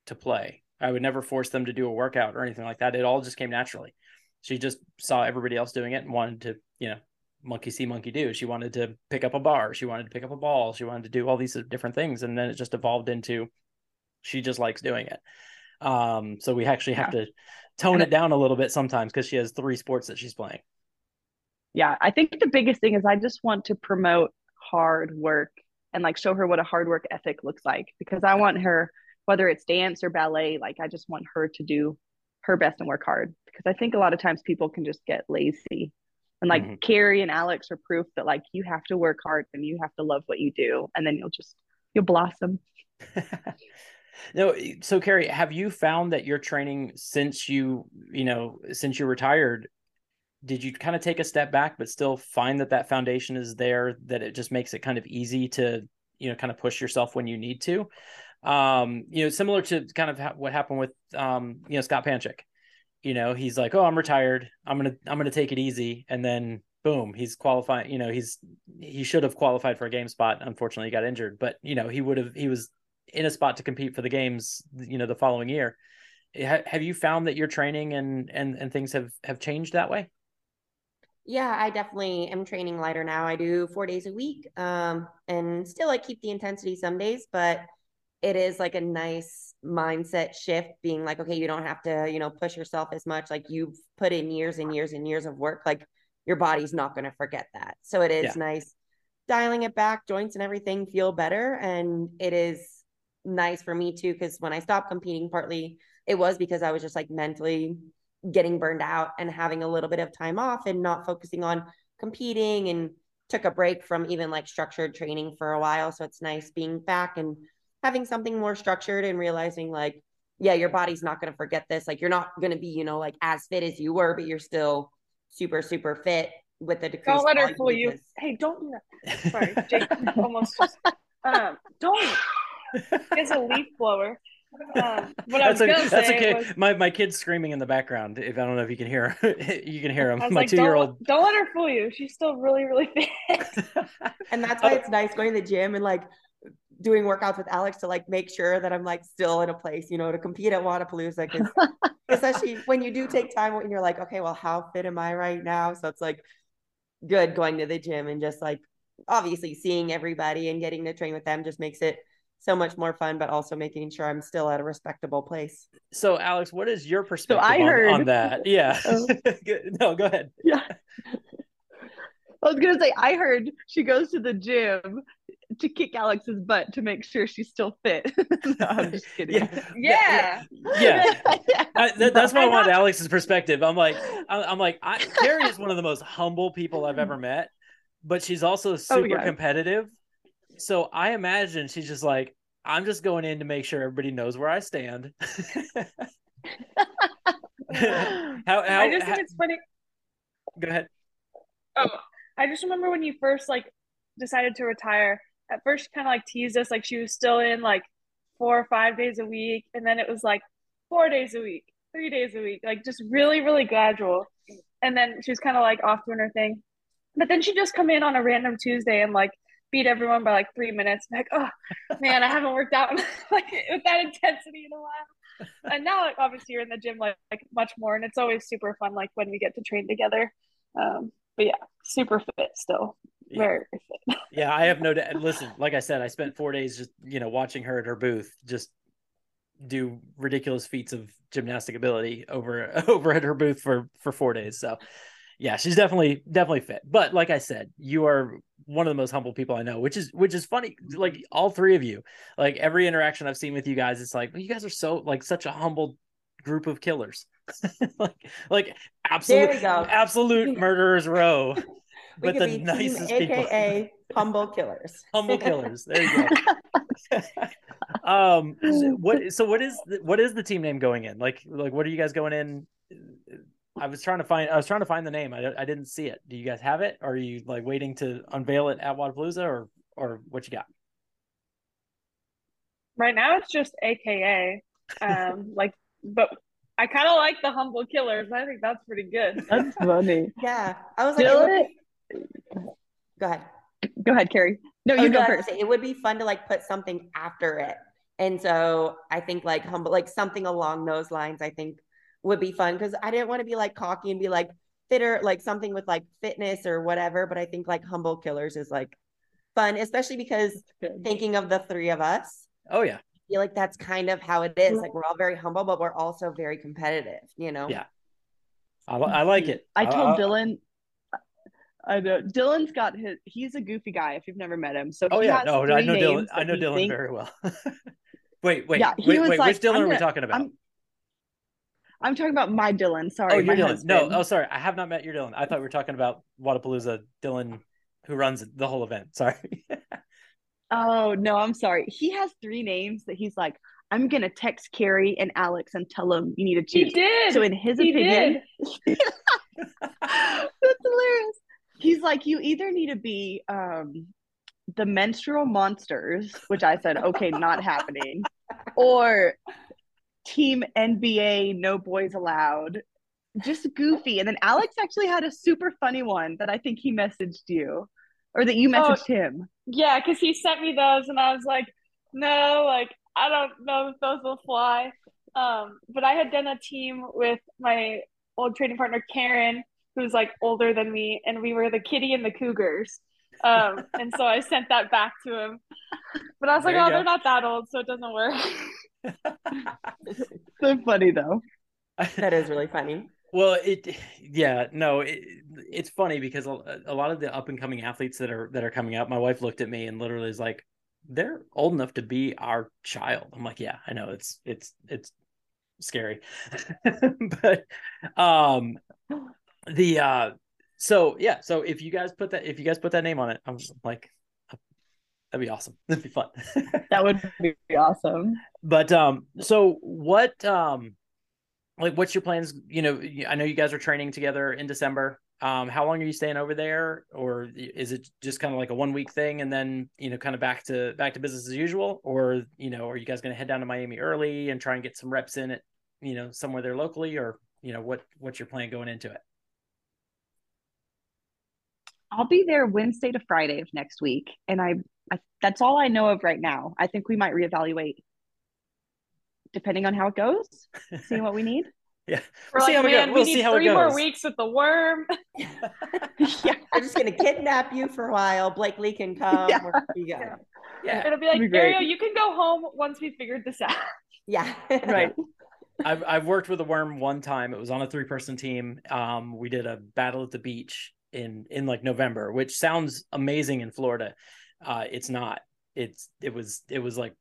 A: to play. I would never force them to do a workout or anything like that. It all just came naturally. She just saw everybody else doing it and wanted to, you know, monkey see, monkey do. She wanted to pick up a bar. She wanted to pick up a ball. She wanted to do all these different things. And then it just evolved into she just likes doing it. Um, so we actually have yeah. to tone it down a little bit sometimes because she has three sports that she's playing.
E: Yeah, I think the biggest thing is I just want to promote hard work and like show her what a hard work ethic looks like because I want her whether it's dance or ballet like I just want her to do her best and work hard because I think a lot of times people can just get lazy and like mm-hmm. Kari and Alex are proof that like you have to work hard and you have to love what you do and then you'll just you'll blossom.
A: no, so Kari, have you found that your training since you you know since you retired did you kind of take a step back but still find that that foundation is there that it just makes it kind of easy to you know kind of push yourself when you need to? Um you know similar to kind of ha- what happened with um you know Scott Panchik. You know he's like oh I'm retired. I'm going to I'm going to take it easy. And then boom he's qualified you know he's he should have qualified for a game spot. Unfortunately he got injured. But you know he would have he was in a spot to compete for the games you know the following year. Have you found that your training and and and things have have changed that way
D: yeah, I definitely am training lighter now. I do four days a week, um, and still I keep the intensity some days, but it is like a nice mindset shift. Being like, okay, you don't have to, you know, push yourself as much. Like you've put in years and years and years of work. Like your body's not going to forget that. So it is yeah. nice dialing it back. Joints and everything feel better, and it is nice for me too. Because when I stopped competing, partly it was because I was just like mentally getting burned out and having a little bit of time off and not focusing on competing and took a break from even like structured training for a while. So it's nice being back and having something more structured and realizing like yeah, your body's not going to forget this. Like you're not going to be, you know, like as fit as you were, but you're still super, super fit with the decreased.
B: Don't let her fool you. Hey, don't do that. Sorry, Jake almost just. Um, don't. It's a leaf blower. Um, what I was
A: That's, okay.
B: gonna
A: That's
B: say
A: okay.
B: was,
A: My my kid's screaming in the background. If I don't know if you can hear, you can hear him. My
B: like,
A: two year old.
B: don't, don't let her fool you. She's still really, really fit.
D: And that's
A: Oh.
D: why it's nice going to the gym and like doing workouts with Alex to like make sure that I'm like still in a place, you know, to compete at Wodapalooza. Because especially when you do take time when you're like, okay, well, how fit am I right now? So it's like good going to the gym and just like obviously seeing everybody and getting to train with them just makes it so much more fun, but also making sure I'm still at a respectable place.
A: So, Alex, what is your perspective
E: I
A: on,
E: heard-
A: on that? Yeah.
E: Oh.
A: No, go ahead.
E: Yeah. I was gonna say I heard she goes to the gym to kick Alex's butt to make sure she's still fit. no, I'm just kidding.
A: Yeah.
B: yeah.
A: Yeah. I, that, that's why I wanted Alex's perspective. I'm like, I'm like, I, Kari is one of the most humble people I've ever met, but she's also oh, super
E: yeah.
A: competitive. So I imagine she's just like, I'm just going in to make sure everybody knows where I stand. how, how,
B: I just
A: how-
B: think it's funny.
A: go ahead.
B: Oh, I just remember when you first like decided to retire. At first, kind of like teased us, like she was still in like four or five days a week, and then it was like four days a week, three days a week, like just really, really gradual. And then she was kind of like off doing her thing, but then she just come in on a random Tuesday and like beat everyone by like three minutes. Like, oh man, I haven't worked out like with that intensity in a while. And now, like obviously, you're in the gym like, like much more, and it's always super fun. Like when we get to train together. Um, but yeah, super fit still.
A: Yeah.
B: Very fit.
A: Yeah, I have no doubt. Listen, like I said, I spent four days just you know watching her at her booth just do ridiculous feats of gymnastic ability over over at her booth for for four days. So yeah, she's definitely definitely fit. But like I said, you are one of the most humble people I know, which is which is funny. Like all three of you, like every interaction I've seen with you guys, it's like well, you guys are so like such a humble group of killers. like like absolute
D: There we go.
A: absolute murderers row.
D: We
A: But the
D: be team
A: people.
D: AKA humble killers.
A: humble killers there you go um so what so what is the, what is the team name going in like like what are you guys going in i was trying to find i was trying to find the name i, I didn't see it do you guys have it or are you like waiting to unveil it at wodapalooza or or what you got
B: Right now, it's just AKA. Um, like, but I kind of like the humble killers. I think that's pretty good.
E: That's funny.
D: Yeah. I was like, it would go ahead.
E: Go ahead, Kari. No, you
D: was
E: go first.
D: say, it would be fun to like put something after it. And so I think like humble, like something along those lines, I think would be fun because I didn't want to be like cocky and be like fitter, like something with like fitness or whatever. But I think like humble killers is like fun, especially because thinking of the three of us,
A: oh yeah
D: I feel like that's kind of how it is. Like we're all very humble, but we're also very competitive, you know?
A: Yeah. i, I like it
E: I told
A: I-
E: Dylan. I know Dylan's got his. He's a goofy guy. If you've never met him, so
A: oh yeah no i know dylan i know dylan
E: thinks-
A: very well wait wait
E: Yeah, he
A: wait,
E: was
A: wait
E: like,
A: which dylan
E: I'm
A: are we talking about
E: I'm, I'm talking about my Dylan. Sorry,
A: oh you're
E: my
A: dylan no oh sorry i have not met your dylan i thought we were talking about wodapalooza dylan who runs the whole event sorry
E: Oh no, I'm sorry. He has three names that he's like, I'm gonna text Kari and Alex and tell them you need to
B: change.
E: He
B: did.
E: So in his
B: He
E: opinion, that's hilarious. He's like, you either need to be um the menstrual monsters, which I said, okay, not happening, or team NBA, no boys allowed. Just goofy. And then Alex actually had a super funny one that I think he messaged you. Or that you
B: Oh,
E: messaged him.
B: Yeah, because he sent me those, and I was like, no, like I don't know if those will fly. Um, but I had done a team with my old training partner Karen, who's like older than me, and we were the Kitty and the Cougars. Um, and so I sent that back to him. But I was like,
A: There you
B: oh,
A: go.
B: they're not that old, so it doesn't work.
E: So funny though.
D: That is really funny.
A: Well, it, yeah, no, it, it's funny because a, a lot of the up and coming athletes that are that are coming out, my wife looked at me and literally is like, "They're old enough to be our child." I'm like, "Yeah, I know it's it's it's scary," but um, the uh, so yeah, so if you guys put that if you guys put that name on it, I'm like, That'd be awesome. That'd be fun.
E: that would be awesome.
A: But um, so what um, like what's your plans? You know, I know you guys are training together in December. Um, how long are you staying over there, or is it just kind of like a one week thing, and then you know, kind of back to back to business as usual, or you know, are you guys going to head down to Miami early and try and get some reps in it, you know, somewhere there locally, or you know, what what's your plan going into it?
E: I'll be there Wednesday to Friday of next week, and I, I that's all I know of right now. I think we might reevaluate depending on how it goes, seeing what we need.
A: Yeah,
B: we'll
A: see
B: like,
A: how we
B: man,
A: go. We'll
B: we
A: see
B: need
A: how
B: three
A: it goes.
B: more weeks with the worm.
E: yeah,
D: I'm just gonna kidnap you for a while. Blakely can come.
E: Yeah.
D: Wherever you.
B: Yeah.
A: Yeah,
B: It'll be like,
E: That'd be great.
B: Arielle, you can go home once we figured this out.
D: Yeah.
E: right.
A: I've I've worked with a worm one time. It was on a three person team. Um, we did a battle at the beach in in like November, which sounds amazing in Florida. Uh, it's not. It's it was it was like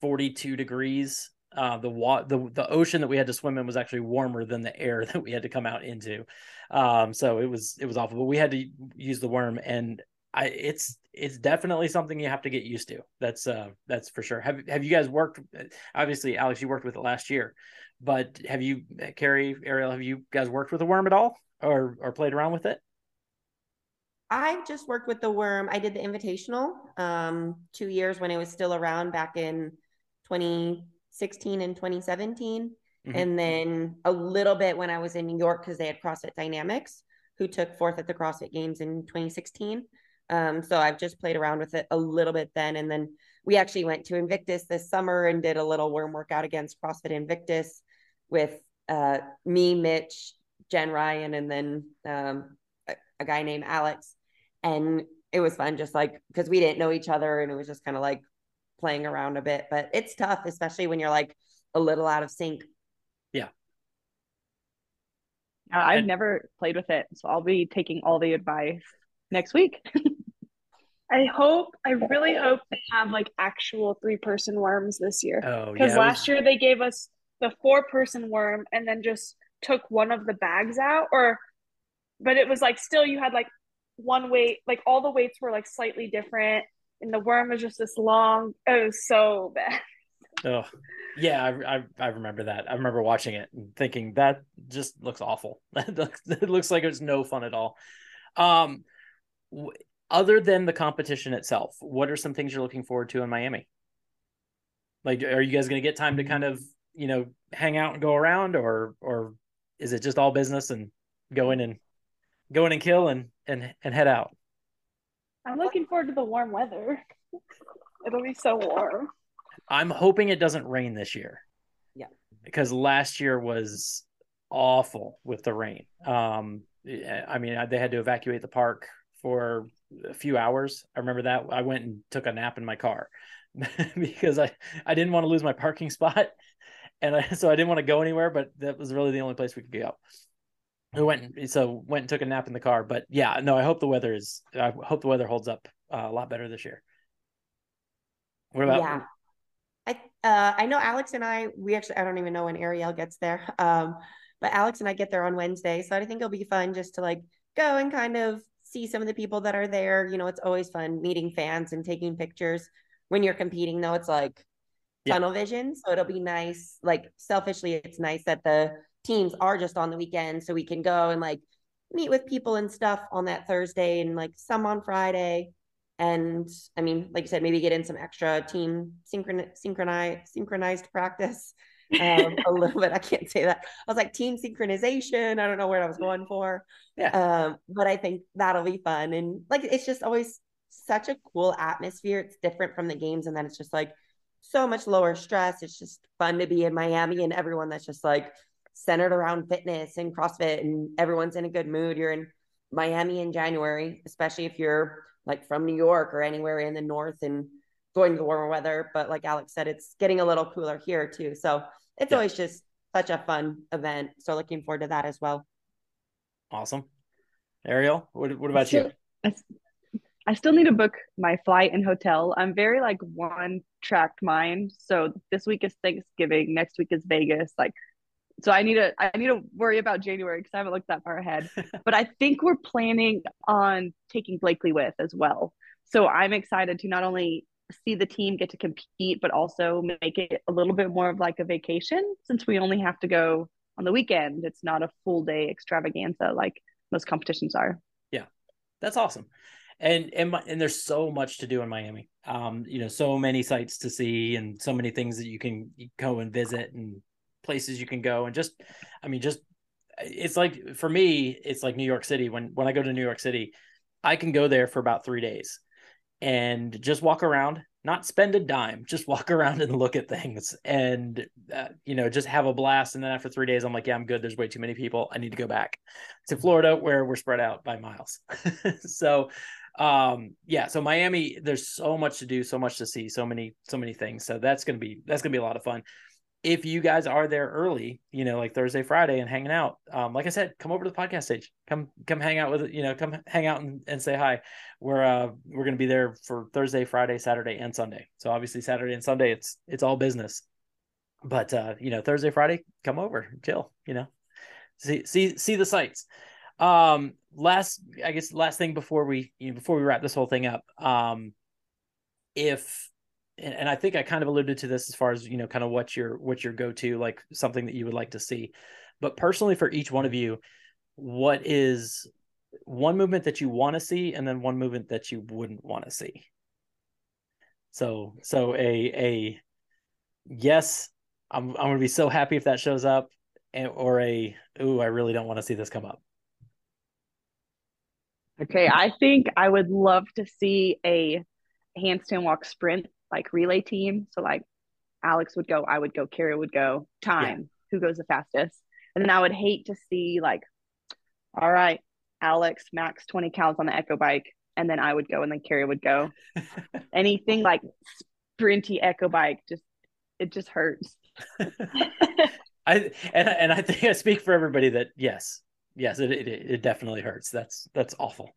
A: forty two degrees. Uh, the wa- the the ocean that we had to swim in was actually warmer than the air that we had to come out into. Um, so it was it was awful. But we had to use the worm, and I it's it's definitely something you have to get used to. That's uh that's for sure. Have have you guys worked? Obviously, Alex, you worked with it last year, but have you, Kari, Arielle, have you guys worked with a worm at all, or or played around with it?
D: I've just worked with the worm. I did the invitational um, two years when it was still around back in 2016 and 2017.
A: Mhm.
D: And then a little bit when I was in New York because they had CrossFit Dynamics, who took fourth at the CrossFit Games in 2016. Um, so I've just played around with it a little bit then. And then we actually went to Invictus this summer and did a little worm workout against CrossFit Invictus with uh, me, Mitch, Jen Ryan, and then um, a, a guy named Alex. And it was fun, just like because we didn't know each other and it was just kind of like playing around a bit. But it's tough, especially when you're like a little out of sync.
E: Uh, I've
A: And-
E: never played with it, so I'll be taking all the advice next week.
B: I hope, I really hope they have like actual three person worms this year.
A: Oh,
B: Because
A: yeah. it
B: last
A: was-
B: year they gave us the four person worm and then just took one of the bags out, or, but it was like still you had like one weight, like all the weights were like slightly different, and the worm was just this long. It was so bad.
A: Oh, yeah, I, I I remember that. I remember watching it and thinking that just looks awful. That looks, it looks like it's no fun at all. Um, w- other than the competition itself, what are some things you're looking forward to in Miami? Like, are you guys going to get time to kind of you know hang out and go around, or or is it just all business and go in and go in and kill and and and head out?
B: I'm looking forward to the warm weather. It'll be so warm.
A: I'm hoping it doesn't rain this year.
D: Yeah.
A: Because last year was awful with the rain. Um, I mean, they had to evacuate the park for a few hours. I remember that. I went and took a nap in my car because I, I didn't want to lose my parking spot. And I, so I didn't want to go anywhere, but that was really the only place we could go. We went, and, so went and took a nap in the car. But yeah, no, I hope the weather is, I hope the weather holds up uh, a lot better this year. What about,
D: yeah. I uh I know Alex and I we actually I don't even know when Arielle gets there. Um but Alex and I get there on Wednesday. So I think it'll be fun just to like go and kind of see some of the people that are there. You know, it's always fun meeting fans and taking pictures. When you're competing though, it's like
A: Yeah.
D: tunnel vision. So it'll be nice. Like selfishly, it's nice that the teams are just on the weekend so we can go and like meet with people and stuff on that Thursday and like some on Friday and I mean, like you said, maybe get in some extra team synchron synchronized synchronized practice. Um, a little bit. I can't say that. I was like team synchronization. I don't know where I was going for.
A: Yeah.
D: Um, but I think that'll be fun. And like it's just always such a cool atmosphere. It's different from the games, and then it's just like so much lower stress. It's just fun to be in Miami and everyone that's just like centered around fitness and CrossFit and everyone's in a good mood. You're in Miami in January, especially if you're like from New York or anywhere in the north and going to the warmer weather. But like Alex said, it's getting a little cooler here too. So it's
A: Yeah.
D: always just such a fun event. So looking forward to that as well.
A: awesome. Arielle, what, what about you?
E: I, I still need to book my flight and hotel. I'm very like one tracked mind. So this week is Thanksgiving, next week is Vegas. Like, so I need to I need to worry about January because I haven't looked that far ahead. but I think we're planning on taking Blakely with as well. So I'm excited to not only see the team get to compete, but also make it a little bit more of like a vacation since we only have to go on the weekend. It's not a full day extravaganza like most competitions are.
A: Yeah, that's awesome. And and my, and there's so much to do in Miami. Um, you know, so many sites to see and so many things that you can go and visit and places you can go and just, I mean, just it's like for me, it's like New York City. When when I go to New York City, I can go there for about three days and just walk around not spend a dime just walk around and look at things. And uh, you know just have a blast. And then after three days i'm like yeah i'm good. There's way too many people. I need to go back to florida where we're spread out by miles. So um yeah so miami there's so much to do so much to see so many so many things. So that's gonna be that's gonna be a lot of fun if you guys are there early, you know, like Thursday, Friday, and hanging out, um, like I said, come over to the podcast stage. Come, come hang out with, you know, come hang out and, and say hi. We're uh, we're gonna be there for Thursday, Friday, Saturday, and Sunday. So obviously Saturday and Sunday, it's it's all business. But uh, you know, Thursday, Friday, come over, chill. You know, see see see the sights. Um, last, I guess, last thing before we you know, before we wrap this whole thing up, um, if and, and I think I kind of alluded to this as far as you know, kind of what your what your go to like something that you would like to see. But personally, for each one of you, what is one movement that you want to see, and then one movement that you wouldn't want to see? So, so a a yes, I'm I'm gonna be so happy if that shows up, and, or a ooh, I really don't want to see this come up.
E: Okay, I think I would love to see a handstand walk sprint like relay team. So like Alex would go, I would go, Kari would go, time, yeah. who goes the fastest. And then I would hate to see like, all right, Alex, max 20 cals on the echo bike. And then I would go and then Carrie would go. Anything like sprinty echo bike, just it just hurts.
A: I and and I think I speak for everybody that yes, yes, it, it it definitely hurts. That's that's awful.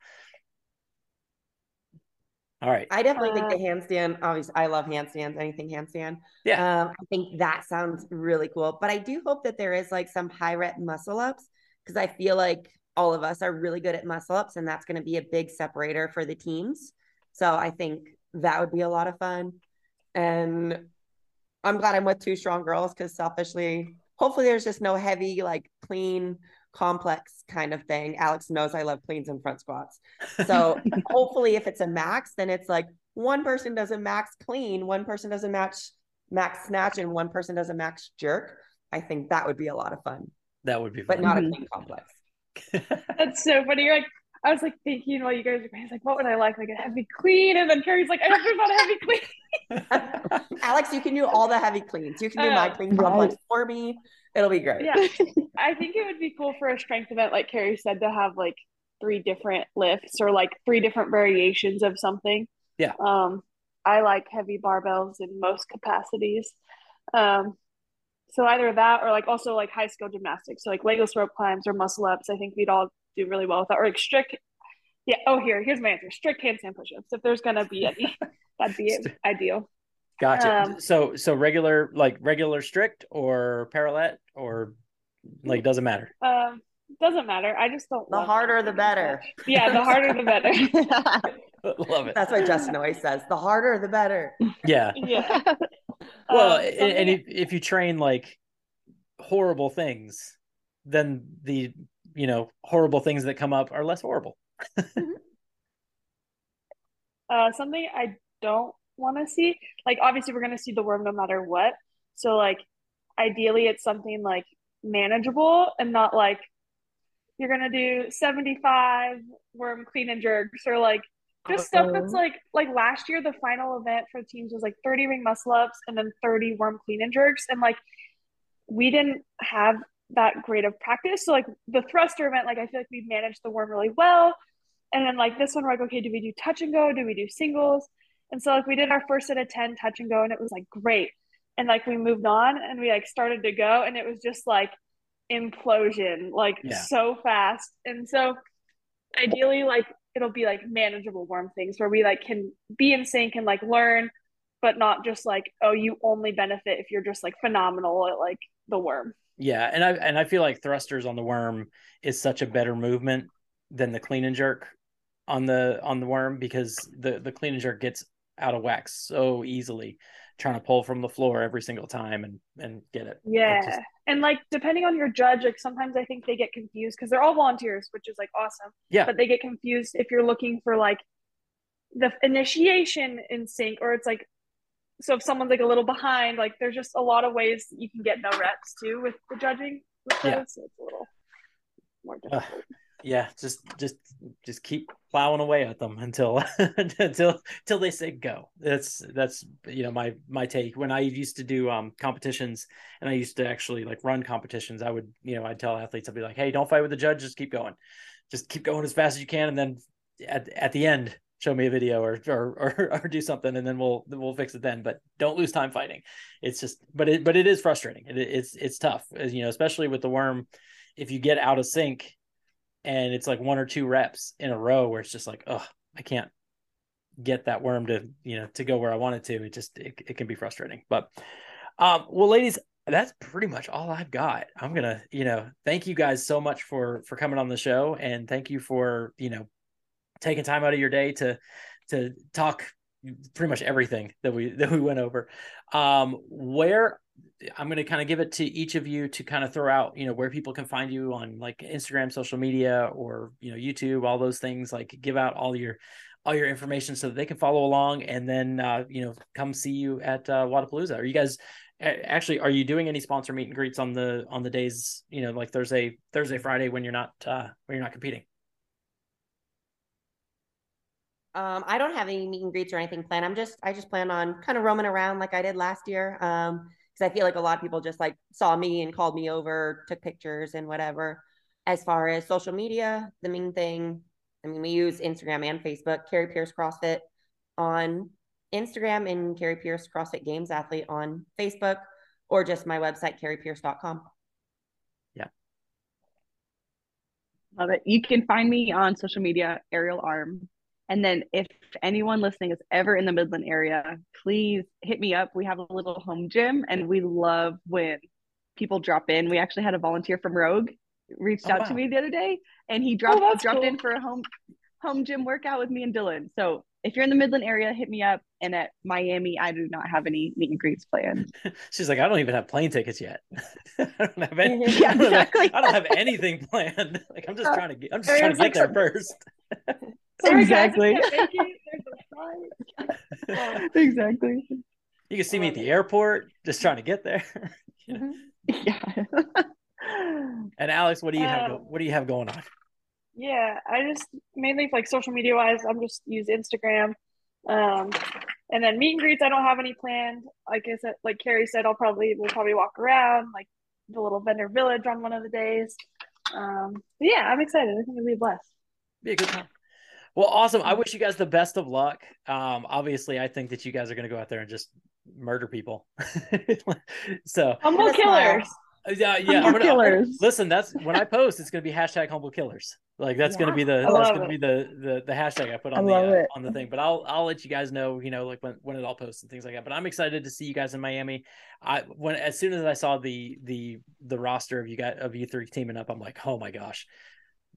A: All right.
D: I definitely uh, think the handstand, obviously, I love handstands, anything handstand.
A: Yeah.
D: Um, I think that sounds really cool. But I do hope that there is like some high rep muscle ups because I feel like all of us are really good at muscle ups and that's going to be a big separator for the teams. So I think that would be a lot of fun. And I'm glad I'm with two strong girls because selfishly, hopefully, there's just no heavy, like clean complex kind of thing. Alex knows I love cleans and front squats. So hopefully if it's a max, then it's like one person does a max clean, one person does a match max snatch, and one person does a max jerk. I think that would be a lot of fun.
A: That would be
D: fun. But not a clean complex.
B: That's so funny. You're like, I was like thinking while you guys were like, what would I like? Like a heavy clean? And then Kari's like, I don't know about a heavy
D: clean. Alex, you can do all the heavy cleans. You can do uh, my clean complex for me. It'll be great.
B: Yeah. I think it would be cool for a strength event, like Kari said, to have like three different lifts or like three different variations of something.
A: Yeah.
B: Um, I like heavy barbells in most capacities. Um, so either that or like also like high skill gymnastics, so like legless rope climbs or muscle ups. I think we'd all do really well with that. Or like strict. Yeah. Oh, here, here's my answer: strict handstand push-ups. If there's gonna be any, that'd be ideal.
A: Gotcha. Um, so so regular like regular strict or parallel or like doesn't matter.
B: Um doesn't matter. I just don't
D: The harder the better.
B: Yeah, the harder the better.
A: Love it.
D: That's what Justin always says. The harder the better.
A: Yeah.
B: Yeah.
A: well, um, and, and if, if you train like horrible things, then the you know horrible things that come up are less horrible.
B: Mm-hmm. uh, something I don't want to see. Like obviously we're going to see the worm no matter what. So like ideally it's something like manageable and not like you're going to do 75 worm clean and jerks or like just stuff that's uh-huh. like like last year the final event for teams was like 30 ring muscle ups and then 30 worm clean and jerks. And like we didn't have that great of practice. So like the thruster event like i feel like we managed the worm really well. And then like this one we're like okay do we do touch and go? Do we do singles and so like we did our first set of 10 touch and go and it was like great. And like we moved on and we like started to go and it was just like implosion, like yeah. so fast. And so ideally like it'll be like manageable worm things where we like can be in sync and like learn, but not just like, oh, you only benefit if you're just like phenomenal at like the worm.
A: Yeah, and I and I feel like thrusters on the worm is such a better movement than the clean and jerk on the on the worm because the the clean and jerk gets out of whack so easily trying to pull from the floor every single time and and get it.
B: Yeah.
A: Just-
B: and like depending on your judge, like sometimes I think they get confused because they're all volunteers, which is like awesome.
A: Yeah.
B: But they get confused if you're looking for like the initiation in sync or it's like so if someone's like a little behind, like there's just a lot of ways you can get no reps too with the judging with those.
A: Yeah.
B: So it's a little more difficult.
A: Yeah, just just just keep plowing away at them until until until they say go. That's that's you know my my take. When I used to do um competitions and I used to actually like run competitions, I would you know I'd tell athletes I'd be like, hey, don't fight with the judge, just keep going, just keep going as fast as you can, and then at at the end show me a video or or or, or do something, and then we'll we'll fix it then. But don't lose time fighting. It's just but it but it is frustrating. It, it's it's tough, you know, especially with the worm. If you get out of sync and it's like one or two reps in a row where it's just like, oh, I can't get that worm to you know to go where I want it to. It just it, it can be frustrating. But um, well, ladies, that's pretty much all I've got. I'm gonna you know thank you guys so much for for coming on the show and thank you for you know taking time out of your day to to talk pretty much everything that we that we went over. Um, where I'm going to kind of give it to each of you to kind of throw out, you know, where people can find you on like Instagram, social media, or you know, YouTube, all those things. Like, give out all your all your information so that they can follow along, and then uh, you know, come see you at uh, Wodapalooza. Are you guys actually are you doing any sponsor meet and greets on the on the days, you know, like Thursday, Thursday, Friday when you're not uh, when you're not competing?
D: Um, I don't have any meet and greets or anything planned. I'm just I just plan on kind of roaming around like I did last year. Um, because I feel like a lot of people just like saw me and called me over, took pictures and whatever. As far as social media, the main thing, I mean, we use Instagram and Facebook. Kari Pearce CrossFit on Instagram and Kari Pearce CrossFit Games Athlete on Facebook, or just my website, karipearce.com. Yeah.
E: Love it. You can find me on social media, Arielle Arm. And then if anyone listening is ever in the Midland area, please hit me up. We have a little home gym and we love when people drop in. We actually had a volunteer from Rogue reached
A: Oh,
E: out
A: wow.
E: to me the other day and he dropped
B: that's
E: dropped
B: cool.
E: in for a home home gym workout with me and Dylan. So if you're in the Midland area, hit me up. And at Miami, I do not have any meet and greets planned.
A: She's like, I don't even have plane tickets yet. I don't have any.
E: Yeah,
A: I, don't have. I don't have anything planned. Like I'm just
B: Uh,
A: trying to get. I'm just trying to get
B: like
A: there first.
B: Sorry,
E: Exactly.
B: Guys, I can't make it. There's a flight.
E: exactly.
A: You can see me at the airport, just trying to get there.
D: Mhm.
E: Yeah.
A: And Alex, what do you have?
B: Uh,
A: go- What do you have going on?
B: Yeah, I just mainly like social media wise, I'm just use Instagram. Um, and then meet and greets, I don't have any planned. Like I said, like Kari said, I'll probably we'll probably walk around like the little vendor village on one of the days. Um, yeah, I'm excited. I think it'll be a blast.
A: Be a good time. Well, awesome. I wish you guys the best of luck. Um, obviously, I think that you guys are going to go out there and just murder people. so
B: Humble
D: Give a smile.
B: killers.
A: Uh, Yeah, yeah.
E: Humble
A: I'm gonna- I'm gonna-
E: killers.
A: listen, that's when I post. It's gonna be hashtag humble killers. Like that's gonna be the that's gonna be the, the the hashtag I put on
E: I
A: the uh, on the thing. But I'll I'll let you guys know. You know, like when when it all posts and things like that. But I'm excited to see you guys in Miami. I when as soon as I saw the the the roster of you guys of you three teaming up, I'm like, oh my gosh,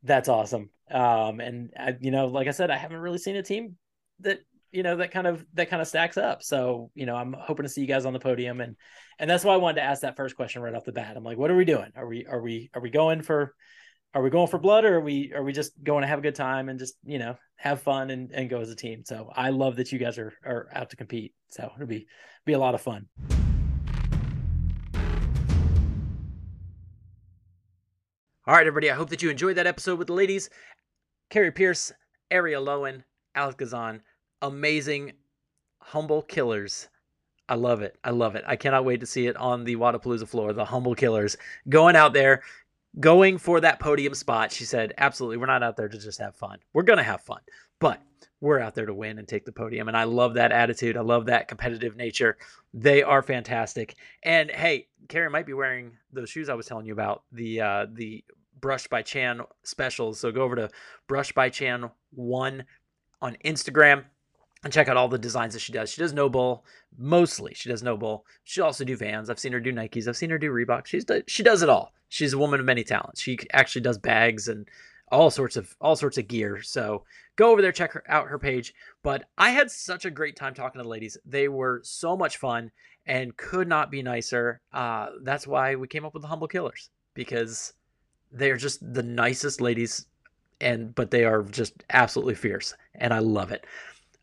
A: that's awesome. Um, and I, you know, like I said, I haven't really seen a team that you know that kind of that kind of stacks up. So you know, I'm hoping to see you guys on the podium, and and that's why I wanted to ask that first question right off the bat. I'm like, what are we doing? Are we are we are we going for are we going for blood or are we are we just going to have a good time and just you know have fun and, and go as a team? So I love that you guys are are out to compete. So it'll be be a lot of fun. All right, everybody. I hope that you enjoyed that episode with the ladies. Kari Pearce, Arielle Loewen, Alex Gazan, amazing, humble killers. I love it. I love it. I cannot wait to see it on the Wodapalooza floor. The humble killers going out there, going for that podium spot. She said, absolutely. We're not out there to just have fun. We're going to have fun, but we're out there to win and take the podium. And I love that attitude. I love that competitive nature. They are fantastic. And hey, Kari might be wearing those shoes I was telling you about, the uh, the Brush by Chan specials. So go over to Brush by Chan one on Instagram and check out all the designs that she does. She does NOBULL mostly. She does NOBULL. She also do Vans. I've seen her do Nikes. I've seen her do Reebok. She's do, she does it all. She's a woman of many talents. She actually does bags and all sorts of all sorts of gear. So go over there, check her, out her page. But I had such a great time talking to the ladies. They were so much fun and could not be nicer. Uh, that's why we came up with the Humble Killers because they're just the nicest ladies, and but they are just absolutely fierce, and I love it.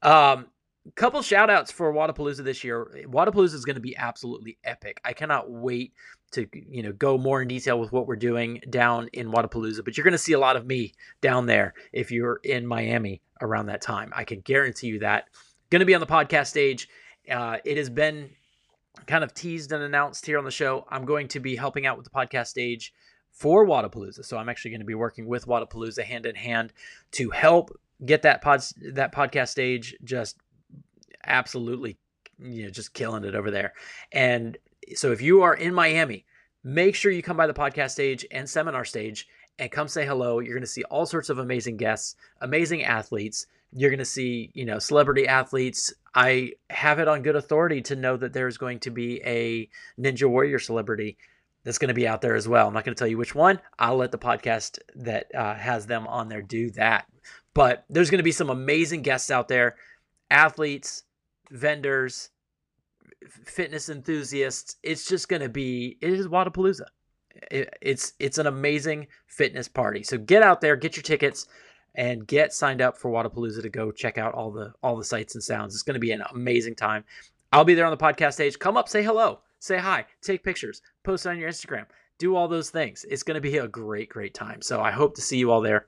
A: Um, couple shout outs for Wodapalooza this year. Wodapalooza is going to be absolutely epic. I cannot wait to you know go more in detail with what we're doing down in Wodapalooza, but you're going to see a lot of me down there if you're in Miami around that time. I can guarantee you that. Going to be on the podcast stage. Uh, it has been kind of teased and announced here on the show. I'm going to be helping out with the podcast stage for Wodapalooza. So I'm actually going to be working with Wodapalooza hand in hand to help get that pod that podcast stage just absolutely you know just killing it over there. And so if you are in Miami, make sure you come by the podcast stage and seminar stage and come say hello. You're going to see all sorts of amazing guests, amazing athletes. You're going to see, you know, celebrity athletes. I have it on good authority to know that there's going to be a Ninja Warrior celebrity that's going to be out there as well. I'm not going to tell you which one. I'll let the podcast that uh, has them on there do that. But there's going to be some amazing guests out there, athletes, vendors, fitness enthusiasts. It's just going to be it is Wodapalooza. It, it's it's an amazing fitness party. So get out there, get your tickets, and get signed up for Wodapalooza to go check out all the all the sights and sounds. It's going to be an amazing time. I'll be there on the podcast stage. Come up, say hello, say hi, take pictures, post it on your Instagram, do all those things. It's going to be a great great time. So I hope to see you all there.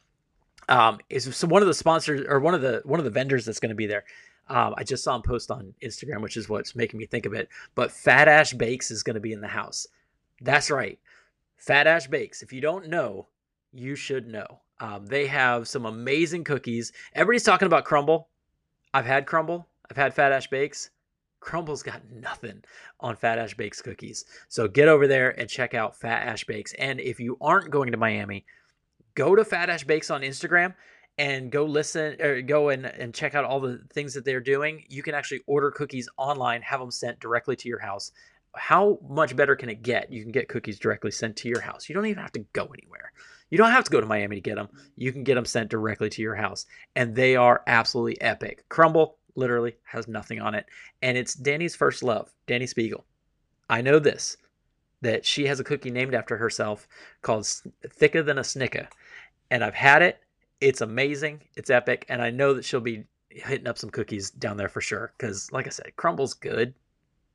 A: Um, is so one of the sponsors or one of the one of the vendors that's going to be there um, I just saw him post on Instagram, which is what's making me think of it. But Fat Ash Bakes is going to be in the house. That's right. Fat Ash Bakes. If you don't know, you should know. Um, they have some amazing cookies. Everybody's talking about Crumbl. I've had Crumbl. I've had Fat Ash Bakes. Crumbl's got nothing on Fat Ash Bakes cookies. So get over there and check out Fat Ash Bakes. And if you aren't going to Miami, go to Fat Ash Bakes on Instagram and go listen or go and, and check out all the things that they're doing, you can actually order cookies online, have them sent directly to your house. How much better can it get? You can get cookies directly sent to your house. You don't even have to go anywhere. You don't have to go to Miami to get them. You can get them sent directly to your house, and they are absolutely epic. Crumbl literally has nothing on it, and it's Dani's first love, Dani Speegle. I know this that she has a cookie named after herself called Thicker Than a Snicker, and I've had it it's amazing. It's epic. And I know that she'll be hitting up some cookies down there for sure. Because, like I said, Crumbl's good.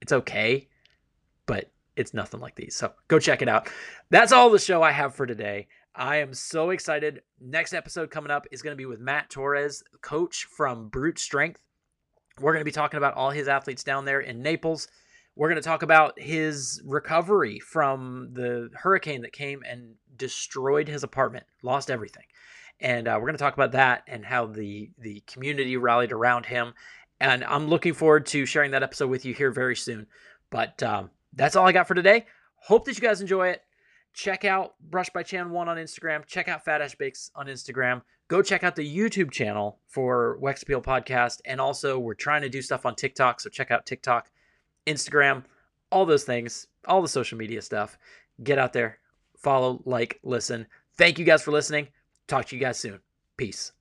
A: It's okay, but it's nothing like these. So go check it out. That's all the show I have for today. I am so excited. Next episode coming up is going to be with Matt Torres, coach from Brute Strength. We're going to be talking about all his athletes down there in Naples. We're going to talk about his recovery from the hurricane that came and destroyed his apartment, lost everything and uh, we're going to talk about that and how the the community rallied around him. And I'm looking forward to sharing that episode with you here very soon. But um, that's all I got for today. Hope that you guys enjoy it. Check out Brush by Chan One on Instagram. Check out Fat Ash Bakes on Instagram. Go check out the YouTube channel for Wex Appeal Podcast. And also, we're trying to do stuff on TikTok. So check out TikTok, Instagram, all those things, all the social media stuff. Get out there, follow, like, listen. Thank you guys for listening. Talk to you guys soon. Peace.